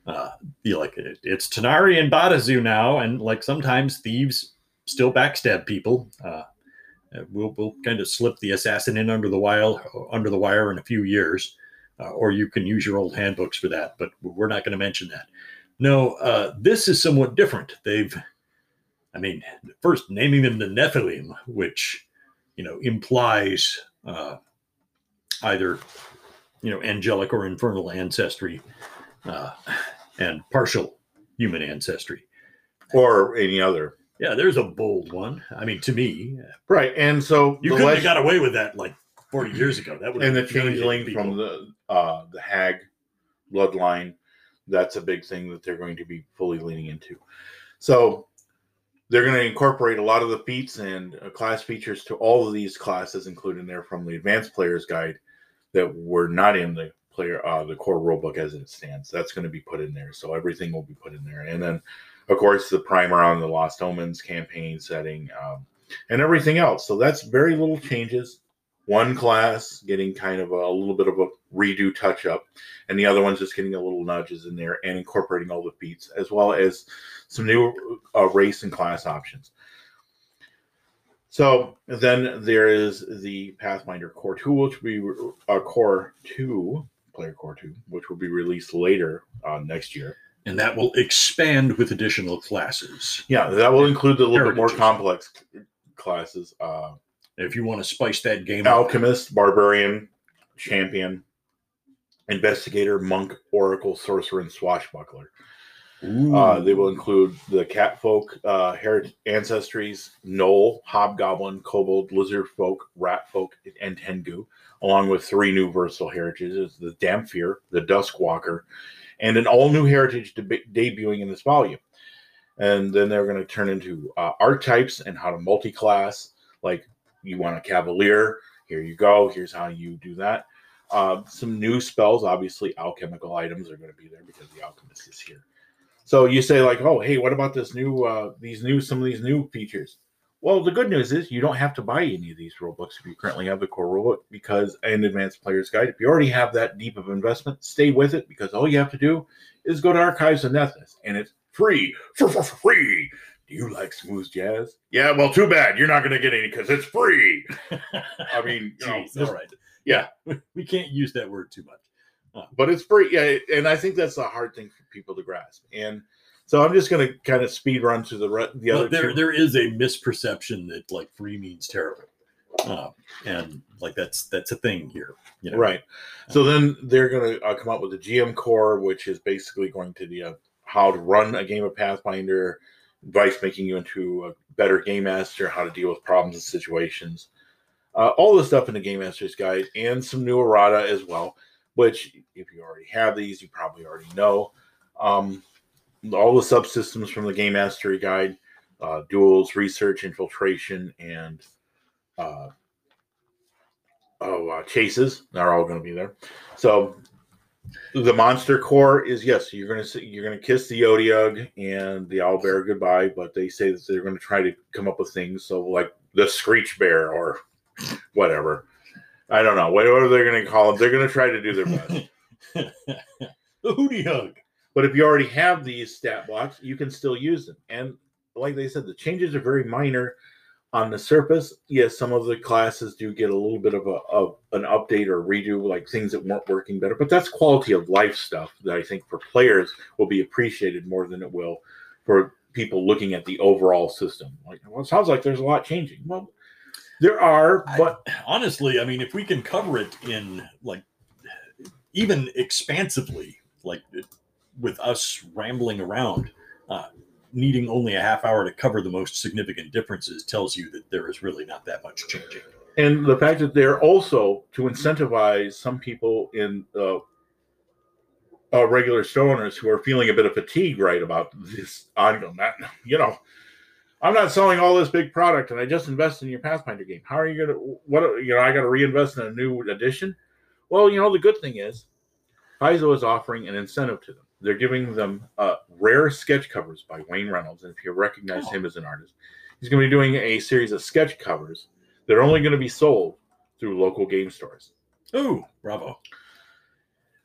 uh, you like it, it's Tanar'ri and Baatezu now, and like sometimes thieves still backstab people. Uh, uh, we'll we'll kind of slip the assassin in under the wire under the wire in a few years, uh, or you can use your old handbooks for that. But we're not going to mention that. No, uh, this is somewhat different. They've, I mean, first naming them the Nephilim, which you know implies uh, either you know angelic or infernal ancestry, uh, and partial human ancestry. or any other. Yeah, there's a bold one. I mean, to me, Right, and so you couldn't leg- have got away with that like 40 years ago. That would and the changeling from the uh, the hag bloodline. That's a big thing that they're going to be fully leaning into. So they're going to incorporate a lot of the feats and uh, class features to all of these classes, including there from the advanced players guide that were not in the player uh, the core rulebook as it stands. That's going to be put in there. So everything will be put in there, and then of course the primer on the Lost Omens campaign setting um, and everything else. So that's very little changes one class getting kind of a, a little bit of a redo touch up, and the other one's just getting a little nudges in there and incorporating all the feats, as well as some new uh, race and class options. So then there is the Pathfinder Core 2, which will be uh, Core 2, Player Core 2, which will be released later uh, next year. And that will expand with additional classes. Yeah, that will include the little bit more complex classes. Uh, If you want to spice that game up, alchemist, barbarian, champion, investigator, monk, oracle, sorcerer, and swashbuckler. Uh, they will include the catfolk, uh, herit- ancestries, gnoll, hobgoblin, kobold, lizard folk, rat folk, and tengu, along with three new versatile heritages: the Dhampir, the Duskwalker, and an all-new heritage deb- debuting in this volume. And then they're going to turn into uh, archetypes and how to multi-class. Like you want a cavalier, here you go. Here's how you do that. Uh, some new spells, obviously, alchemical items are going to be there because the alchemist is here. So you say like, oh, hey, what about this new, uh, these new, some of these new features? Well, the good news is you don't have to buy any of these rule books if you currently have the core rulebook because an advanced player's guide. If you already have that deep of investment, stay with it because all you have to do is go to Archives of Nethys and it's free for, for free. Do you like smooth jazz? Yeah, well, too bad you're not going to get any because it's free. I mean, you know, Jeez, just- all right. yeah. we can't use that word too much. but it's free. Yeah, and I think that's a hard thing for people to grasp. And so I'm just going to kind of speed run to the re- the other there, two. there is a misperception that like free means terrible. uh, and like that's that's a thing here. You know? Right. So then they're going to uh, come up with the GM core, which is basically going to be uh, how to run a game of Pathfinder, advice making you into a better game master, how to deal with problems and situations. Uh, all the stuff in the Game Master's Guide and some new errata as well, which, if you already have these, you probably already know. Um, all the subsystems from the Game Mastery Guide, uh, duels, research, infiltration, and uh, oh, uh, chases are all going to be there. So the monster core is yes, you're going to you're going to kiss the Yodiug and the owlbear goodbye, but they say that they're going to try to come up with things. So like the screech bear or whatever. I don't know. Whatever they're going to call them, they're going to try to do their best. the hootie hug. But if you already have these stat blocks, you can still use them. And like they said, the changes are very minor on the surface. Yes, some of the classes do get a little bit of a of an update or redo, like things that weren't working better. But that's quality of life stuff that I think for players will be appreciated more than it will for people looking at the overall system. Like, well, it sounds like there's a lot changing. Well, there are, but I, honestly, I mean, if we can cover it in like even expansively, like with us rambling around, uh, needing only a half hour to cover the most significant differences tells you that there is really not that much changing. And the fact that they're also to incentivize some people in uh, uh, regular store owners who are feeling a bit of fatigue right about this ongoing, you know, I'm not selling all this big product and I just invested in your Pathfinder game. How are you going to, what, you know, I got to reinvest in a new edition? Well, you know, the good thing is Paizo is offering an incentive to them. They're giving them uh, rare sketch covers by Wayne Reynolds. And if you recognize oh. him as an artist, he's going to be doing a series of sketch covers that are only going to be sold through local game stores. Ooh, bravo.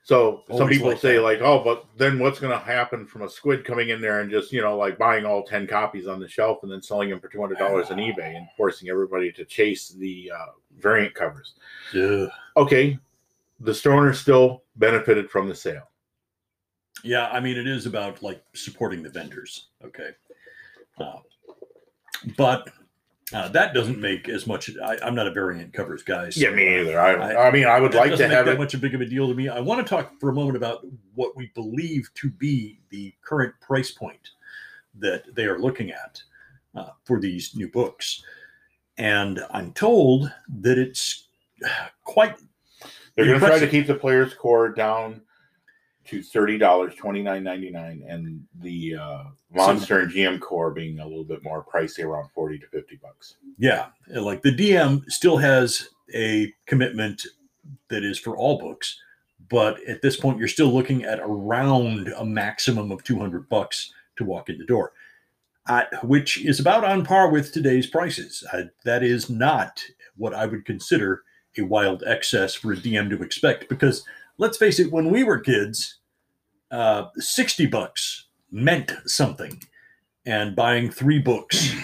So Always some people like say that. like, oh, but then what's going to happen from a squid coming in there and just you know like buying all ten copies on the shelf and then selling them for two hundred dollars on eBay and forcing everybody to chase the uh, variant covers? Yeah. Okay, the store owner still benefited from the sale. Yeah, I mean it is about like supporting the vendors. Okay, uh, but uh, that doesn't make as much. I, am not a variant covers guy. So, yeah, me either. I, I, I mean, I would like to have that it. much a big of a deal to me. I want to talk for a moment about what we believe to be the current price point that they are looking at uh, for these new books, and I'm told that it's quite. They're going to try to keep the player's core down to thirty dollars, twenty nine ninety nine, and the uh, Monster and GM core being a little bit more pricey, around forty to fifty bucks. Yeah, like the DM still has a commitment that is for all books, but at this point, you're still looking at around a maximum of two hundred bucks to walk in the door, at, which is about on par with today's prices. Uh, that is not what I would consider a wild excess for a DM to expect because let's face it, when we were kids, uh, 60 bucks meant something. And buying three books,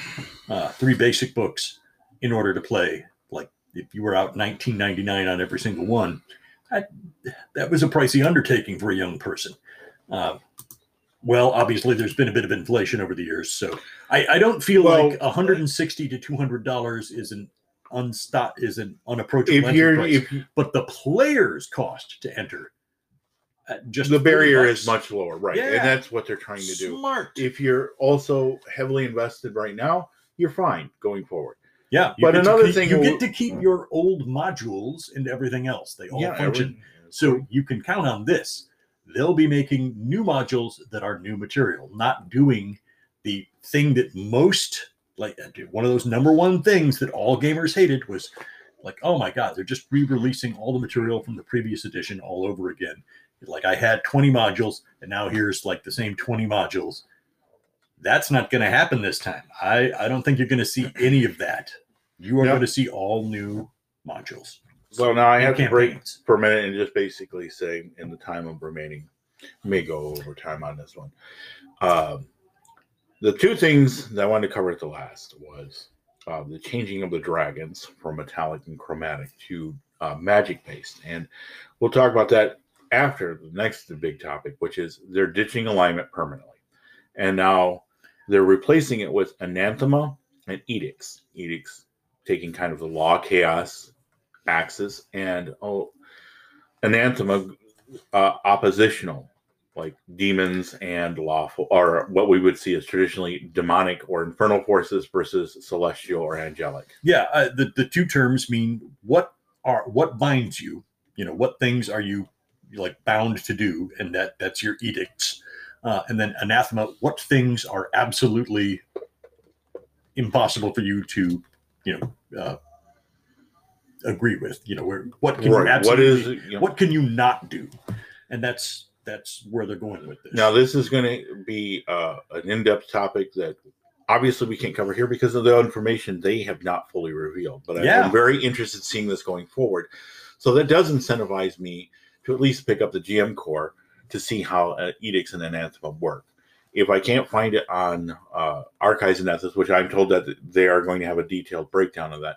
uh, three basic books in order to play, like if you were out 19.99 on every single one, that, that was a pricey undertaking for a young person. Uh, well, obviously, there's been a bit of inflation over the years, so I, I don't feel well, like 160 to 200 dollars is an unstop is an unapproachable if you're price, if but the players cost to enter uh, just the barrier is much lower right yeah. and that's what they're trying to do. Smart. If you're also heavily invested right now you're fine going forward. Yeah but another keep, thing you get to keep mm. your old modules and everything else. They all yeah, function. so you can count on this. They'll be making new modules that are new material not doing the thing that most like uh, one of those number one things that all gamers hated was like, oh my god, they're just re-releasing all the material from the previous edition all over again. Like I had 20 modules, and now here's like the same 20 modules. That's not going to happen this time. I I don't think you're going to see any of that. You are going to see all new modules. So now I have to break for a minute and just basically say, in the time of remaining, may go over time on this one. Um, the two things that I wanted to cover at the last was uh, the changing of the dragons from metallic and chromatic to uh, magic based, and we'll talk about that after the next big topic, which is they're ditching alignment permanently, and now they're replacing it with anathema and edicts. Edicts taking kind of the law chaos axis, and oh, anathema uh, oppositional, like demons and lawful, or what we would see as traditionally demonic or infernal forces versus celestial or angelic. Yeah, uh, the the two terms mean what are what binds you. You know, what things are you like bound to do, and that that's your edicts. Uh, and then anathema, what things are absolutely impossible for you to, you know, uh, agree with. You know, where what can you Right. What absolutely, is you know, what can you not do? And that's that's where they're going with this. Now, this is going to be uh, an in-depth topic that obviously we can't cover here because of the information they have not fully revealed. But Yeah. I'm very interested in seeing this going forward. So that does incentivize me to at least pick up the GM core to see how uh, edicts and anathema work. If I can't find it on uh, Archives of Nethys, which I'm told that they are going to have a detailed breakdown of that,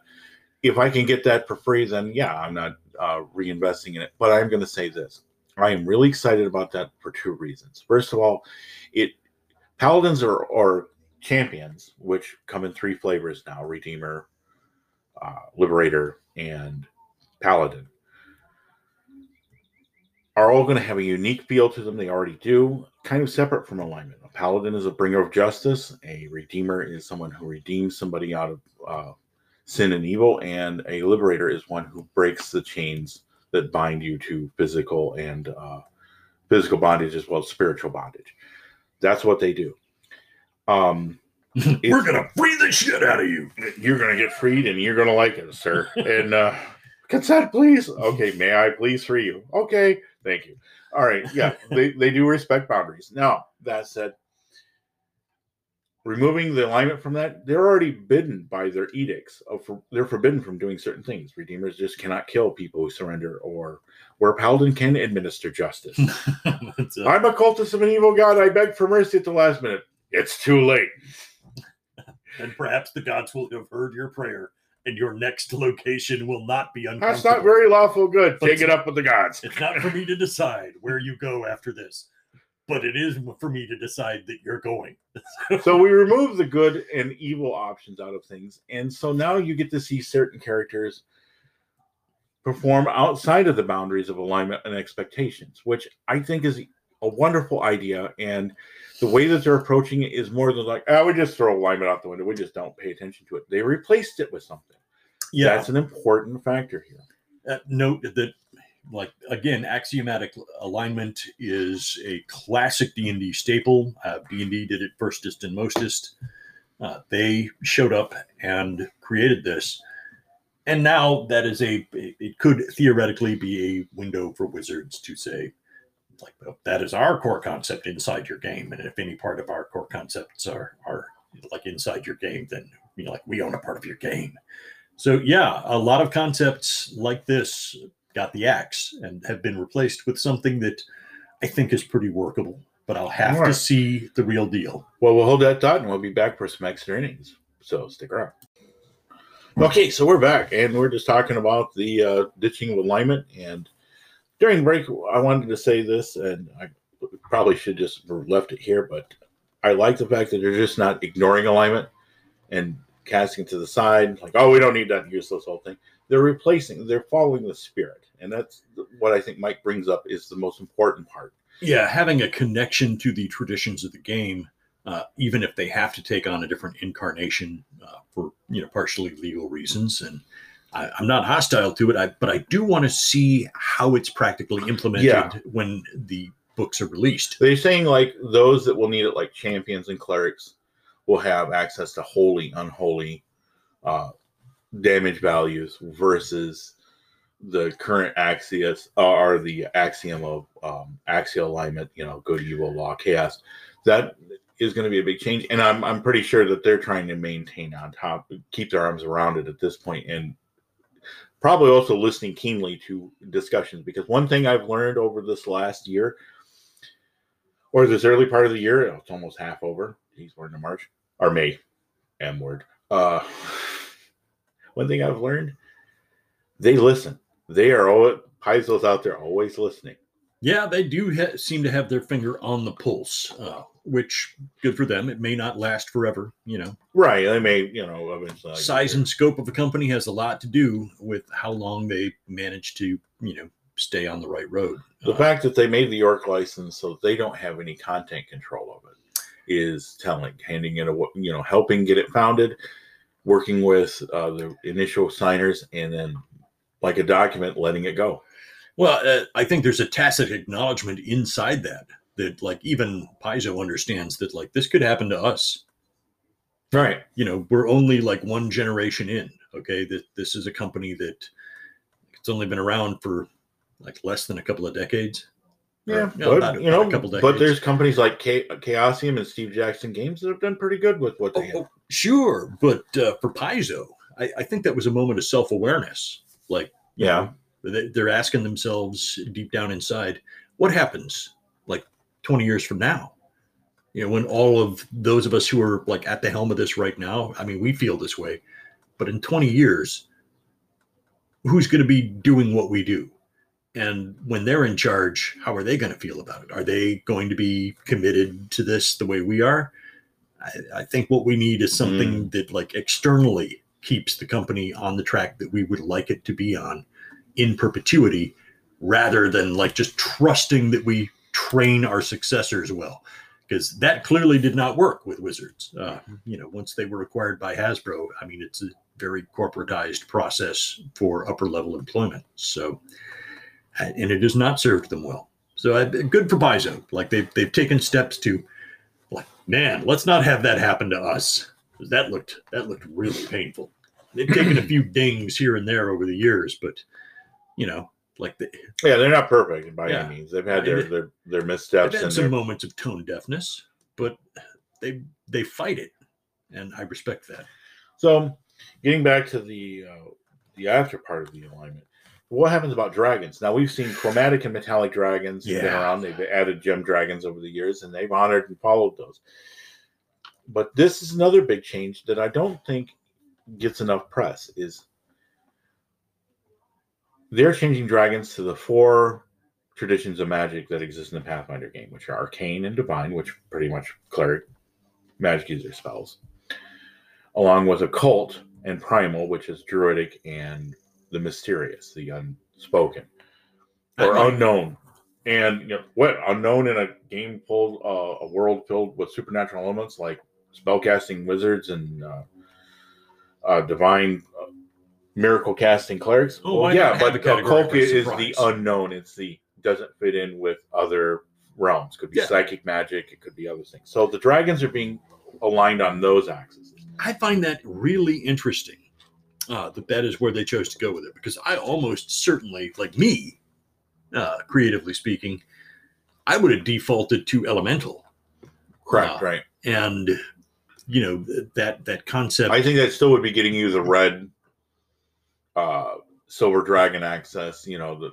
if I can get that for free, then yeah, I'm not uh, reinvesting in it. But I'm going to say this: I am really excited about that for two reasons. First of all, it paladins are, or champions, which come in three flavors now: Redeemer, uh, Liberator, and Paladin, are all going to have a unique feel to them. They already do, kind of separate from alignment. A Paladin is a bringer of justice. A Redeemer is someone who redeems somebody out of uh, sin and evil, and a Liberator is one who breaks the chains that bind you to physical and uh, physical bondage as well as spiritual bondage. That's what they do. Um, we're gonna free the shit out of you. you're gonna get freed, and you're gonna like it, sir. and uh, consent, please. Okay, may I please free you? Okay, thank you. All right, yeah, they they do respect boundaries. Now that said, removing the alignment from that, they're already bidden by their edicts. Of, for, they're forbidden from doing certain things. Redeemers just cannot kill people who surrender, or where Paladin can administer justice. Uh, I'm a cultist of an evil god. I beg for mercy at the last minute. It's too late. and perhaps the gods will have heard your prayer, and your next location will not be uncomfortable. That's not very lawful good. But Take it up with the gods. It's not for me to decide where you go after this, but it is for me to decide that you're going. so we remove the good and evil options out of things and so now you get to see certain characters perform outside of the boundaries of alignment and expectations which i think is a wonderful idea and the way that they're approaching it is more than like oh we just throw alignment out the window. We just don't pay attention to it. They replaced it with something. Yeah, that's an important factor here. Uh, note that, like again, axiomatic alignment is a classic D and D staple. Uh, D and D did it firstest and mostest. Uh, they showed up and created this, and now that is a. It could theoretically be a window for wizards to say, like, that is our core concept inside your game, and if any part of our core concepts are are like inside your game, then you know, like we own a part of your game. So yeah, a lot of concepts like this got the axe and have been replaced with something that I think is pretty workable. But I'll have to see the real deal. Well, we'll hold that thought and we'll be back for some extra innings. So stick around. Okay, so we're back and we're just talking about the uh, ditching of alignment. And during the break, I wanted to say this, and I probably should just have left it here, but I like the fact that they're just not ignoring alignment and casting to the side, like, oh, we don't need that useless whole thing. They're replacing, they're following the spirit. And that's what I think Mike brings up is the most important part. Yeah, having a connection to the traditions of the game, uh, even if they have to take on a different incarnation uh, for you know partially legal reasons, and I, I'm not hostile to it, I, but I do want to see how it's practically implemented Yeah. when the books are released. They're saying like those that will need it, like champions and clerics, will have access to holy, unholy uh, damage values versus the current axios or the axiom of um, axial alignment. You know, good, evil, law, chaos. That is going to be a big change, and I'm I'm pretty sure that they're trying to maintain on top, keep their arms around it at this point, and probably also listening keenly to discussions because one thing I've learned over this last year or this early part of the year. It's almost half over. He's we're into March or May. M word. Uh, one thing I've learned: they listen. They are all Paizo's out there always listening. Yeah, they do ha- seem to have their finger on the pulse. Uh, which good for them. It may not last forever. You know, Right. They may, you know, eventually. size and scope of a company has a lot to do with how long they manage to, you know, stay on the right road. The Uh, fact that they made the Orc license so they don't have any content control of it is telling. Handing it, a, you know, helping get it founded, working with uh, the initial signers, and then like a document, letting it go. Well, uh, I think there's a tacit acknowledgement inside that that like even Paizo understands that like this could happen to us. Right. You know, we're only like one generation in. Okay, that this is a company that it's only been around for like less than a couple of decades. Or, Yeah, no, but about- you know, a couple but there's companies like Cha- Chaosium and Steve Jackson Games that have done pretty good with what they Oh, have. oh, sure, but uh, for Paizo, I, I think that was a moment of self awareness. Like, you Yeah. know, they're asking themselves deep down inside, what happens like 20 years from now? You know, when all of those of us who are like at the helm of this right now, I mean, we feel this way, but in 20 years, who's going to be doing what we do? And when they're in charge, how are they going to feel about it? Are they going to be committed to this the way we are? I, I think what we need is something that like externally keeps the company on the track that we would like it to be on in perpetuity rather than like just trusting that we train our successors well. Because that clearly did not work with wizards. Uh, you know once they were acquired by hasbro i mean it's a very corporatized process for upper level employment. So and it has not served them well so good for Paizo. like they've, they've taken steps to like man let's not have that happen to us 'Cause that looked that looked really painful they've taken a few dings here and there over the years but you know like the, Yeah, they're not perfect by Yeah. any means. They've had I mean, their their, their missteps They've had and some their, moments of tone deafness, but they they fight it, and I respect that. So, getting back to the uh, the after part of the alignment, what happens about dragons? Now we've seen chromatic and metallic dragons have been around. They've added gem dragons over the years, and they've honored and followed those. But this is another big change that I don't think gets enough press. Is they're changing dragons to the four traditions of magic that exist in the Pathfinder game, which are arcane and divine, which pretty much cleric magic user spells along with occult and primal, which is druidic and the mysterious, the unspoken or I- unknown. And you know what unknown in a game full, uh, a world filled with supernatural elements like spellcasting wizards and uh, uh, divine uh, miracle casting clerics. Oh, well, yeah, but category occult is the unknown. It's the doesn't fit in with other realms. Could be Yeah. psychic magic. It could be other things. So the dragons are being aligned on those axes. I find that really interesting. Uh, that that is where they chose to go with it because I almost certainly, like me, uh, creatively speaking, I would have defaulted to elemental, Correct. Wow. Right. and you know that that concept. I think that still would be getting you the red, uh, silver dragon access. You know, the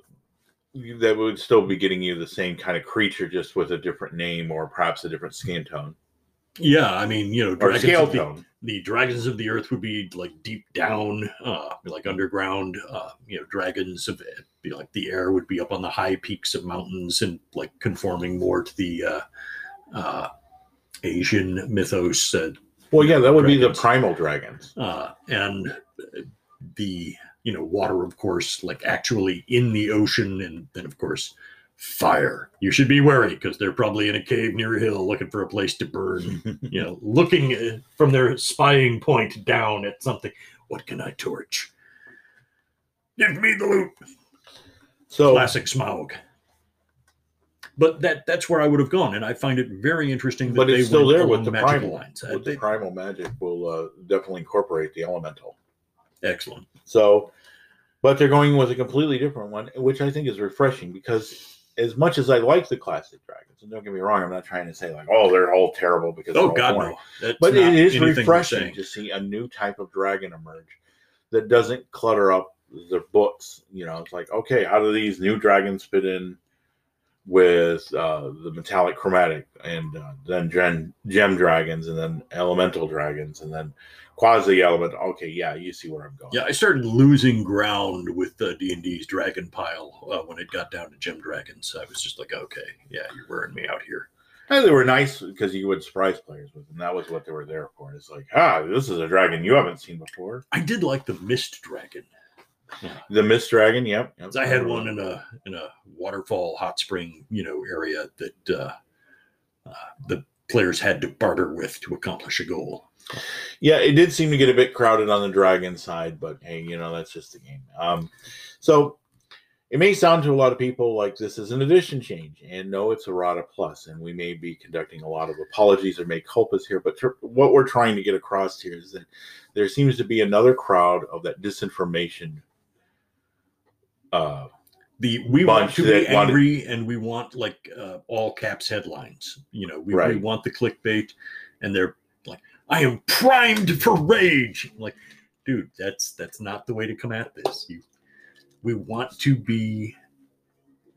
that would still be getting you the same kind of creature, just with a different name or perhaps a different skin tone yeah, I mean, you know, dragons the- the dragons of the earth would be like deep down, uh, like underground. Uh, you know, dragons of be like the air would be up on the high peaks of mountains and like conforming more to the uh, uh, Asian mythos. Uh, Well, yeah, that would be the primal dragons. uh, and the you know water, of course, like actually in the ocean, and then of course fire. You should be wary because they're probably in a cave near a hill looking for a place to burn you know, looking uh, from their spying point down at something. What can I torch? Give me the loot. So Classic Smaug. But that that's where I would have gone, and I find it very interesting that But they it's still there with the magical primal. lines. Uh, with they- the primal magic will uh, definitely incorporate the elemental. excellent. So, but they're going with a completely different one, which I think is refreshing because as much as I like the classic dragons, and don't get me wrong, I'm not trying to say like, oh, they're all terrible because Oh God, boring. no. But it is refreshing to see a new type of dragon emerge that doesn't clutter up the books. You know, it's like, okay, how do these new dragons fit in with uh, the metallic chromatic and uh, then gem, gem dragons and then elemental dragons and then quasi element? Okay, yeah, you see where I'm going. Yeah, I started losing ground with the D and D's dragon pile uh, when it got down to gem dragons. I was just like, okay, yeah, you're wearing me out here. And they were nice because you would surprise players with them. That was what they were there for. It's like, ah, this is a dragon you haven't seen before. I did like the mist dragon. The Mist Dragon, yep. yep. I had one in a in a waterfall hot spring, you know, area that uh, uh, the players had to barter with to accomplish a goal. Yeah, it did seem to get a bit crowded on the dragon side, but hey, you know that's just the game. Um, so it may sound to a lot of people like this is an addition change, and no, it's a Rada Plus, and we may be conducting a lot of apologies or make culpas here, but tr- what we're trying to get across here is that there seems to be another crowd of that disinformation. Uh, The we want to be wanted- angry and we want like uh, all caps headlines. You know, we, we want the clickbait, and they're like, "I am primed for rage." I'm like, dude, that's that's not the way to come at this. You, we want to be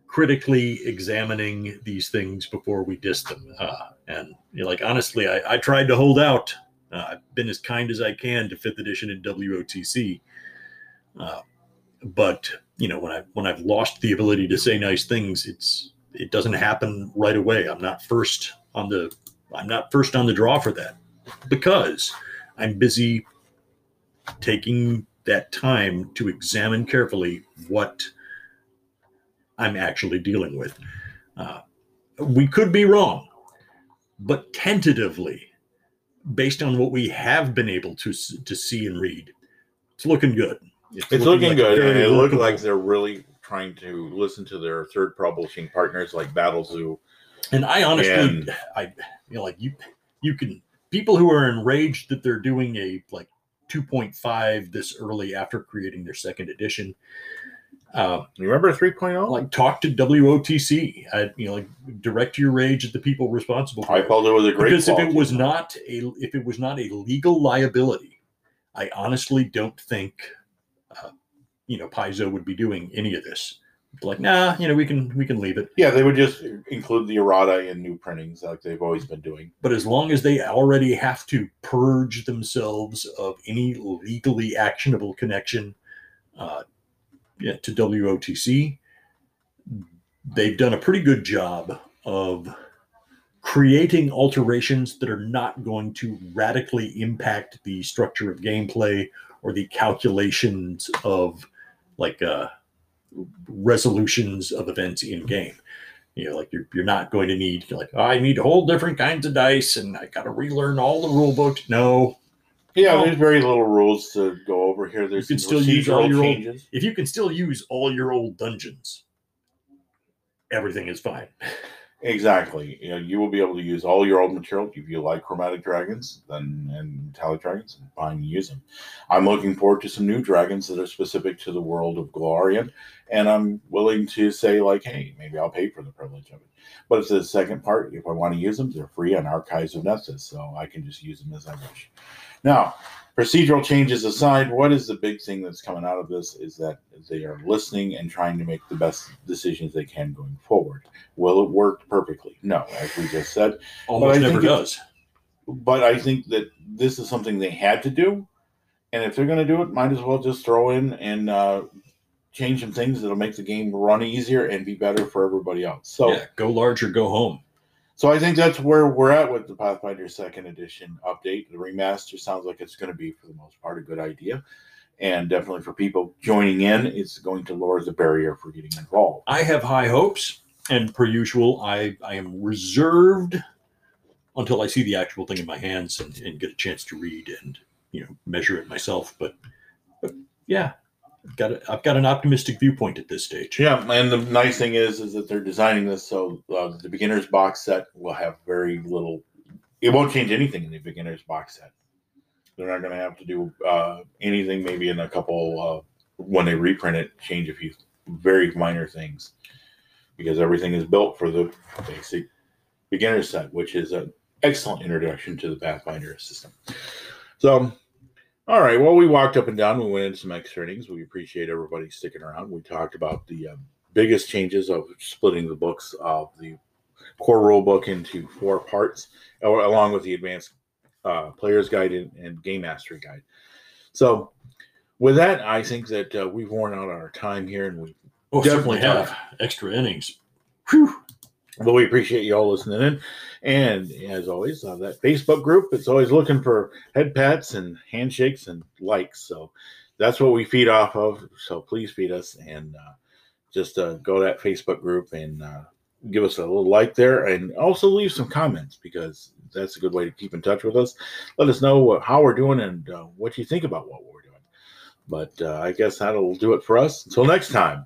critically examining these things before we diss them. Uh, and you know, like honestly, I, I tried to hold out. Uh, I've been as kind as I can to fifth edition and WOTC. Uh, but you know, when I when I've lost the ability to say nice things, it's it doesn't happen right away. I'm not first on the I'm not first on the draw for that because I'm busy taking that time to examine carefully what I'm actually dealing with. Uh, we could be wrong, but tentatively, based on what we have been able to to see and read, it's looking good. It's looking like good, and it looks workable. like they're really trying to listen to their third publishing partners like Battlezoo. And I honestly, And- I you know, like you, you can people who are enraged that they're doing a like 2.5 this early after creating their second edition. Uh, You remember oh? 3.0? like talk to WOTC. I, you know, like direct your rage at the people responsible for I felt it was a great because if it was not a if it was not a legal liability, I honestly don't think, you know, Paizo would be doing any of this. Like, nah, you know, we can we can leave it. Yeah, they would just include the errata in new printings like they've always been doing. But as long as they already have to purge themselves of any legally actionable connection uh, yeah, to WOTC, they've done a pretty good job of creating alterations that are not going to radically impact the structure of gameplay or the calculations of like uh, resolutions of events in game. You know, like you're, you're not going to need like oh, I need whole different kinds of dice and I got to relearn all the rule books. No, Yeah, Well- there's very little rules to go over here. There's can still use all your old- if you can still use all your old dungeons, everything is fine. Exactly. You know, you will be able to use all your old material. If you like chromatic dragons, then and metallic dragons, and fine, use them. I'm looking forward to some new dragons that are specific to the world of Golarion, and I'm willing to say like, hey, maybe I'll pay for the privilege of it. But it's the second part. If I want to use them, they're free on Archives of Nethys, so I can just use them as I wish. Now, procedural changes aside, what is the big thing that's coming out of this is that they are listening and trying to make the best decisions they can going forward. Will it work perfectly? No, as we just said. Almost never does. But I think that this is something they had to do. And if they're going to do it, might as well just throw in and uh, change some things that'll make the game run easier and be better for everybody else. So, yeah, go large or go home. So I think that's where we're at with the Pathfinder Second Edition update. The remaster sounds like it's going to be, for the most part, a good idea. And definitely for people joining in, it's going to lower the barrier for getting involved. I have high hopes, and per usual, I, I am reserved until I see the actual thing in my hands and, and get a chance to read and you know measure it myself. But, but yeah, got a, I've got an optimistic viewpoint at this stage. Yeah, and the nice thing is, is that they're designing this so uh, the beginner's box set will have very little. It won't change anything in the beginner's box set. They're not going to have to do uh, anything. Maybe in a couple uh, when they reprint it, change a few very minor things, because everything is built for the basic beginner set, which is an excellent introduction to the Pathfinder system. So, all right. Well, we walked up and down. We went into some extra innings. We appreciate everybody sticking around. We talked about the um, biggest changes of splitting the books of the core rule book into four parts, along with the advanced uh, player's guide and, and game mastery guide. So, with that, I think that uh, we've worn out our time here, and we Oh, Definitely have extra innings. Whew. But we appreciate you all listening in. And as always, uh, that Facebook group, it's always looking for head pats and handshakes and likes. So that's what we feed off of. So please feed us and uh, just uh, go to that Facebook group and uh, give us a little like there and also leave some comments because that's a good way to keep in touch with us. Let us know what, how we're doing and uh, what you think about what we're doing. But uh, I guess that'll do it for us. Until next time,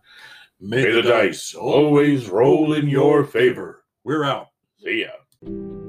May, the dice always roll in your favor. We're out. see ya. Thank you.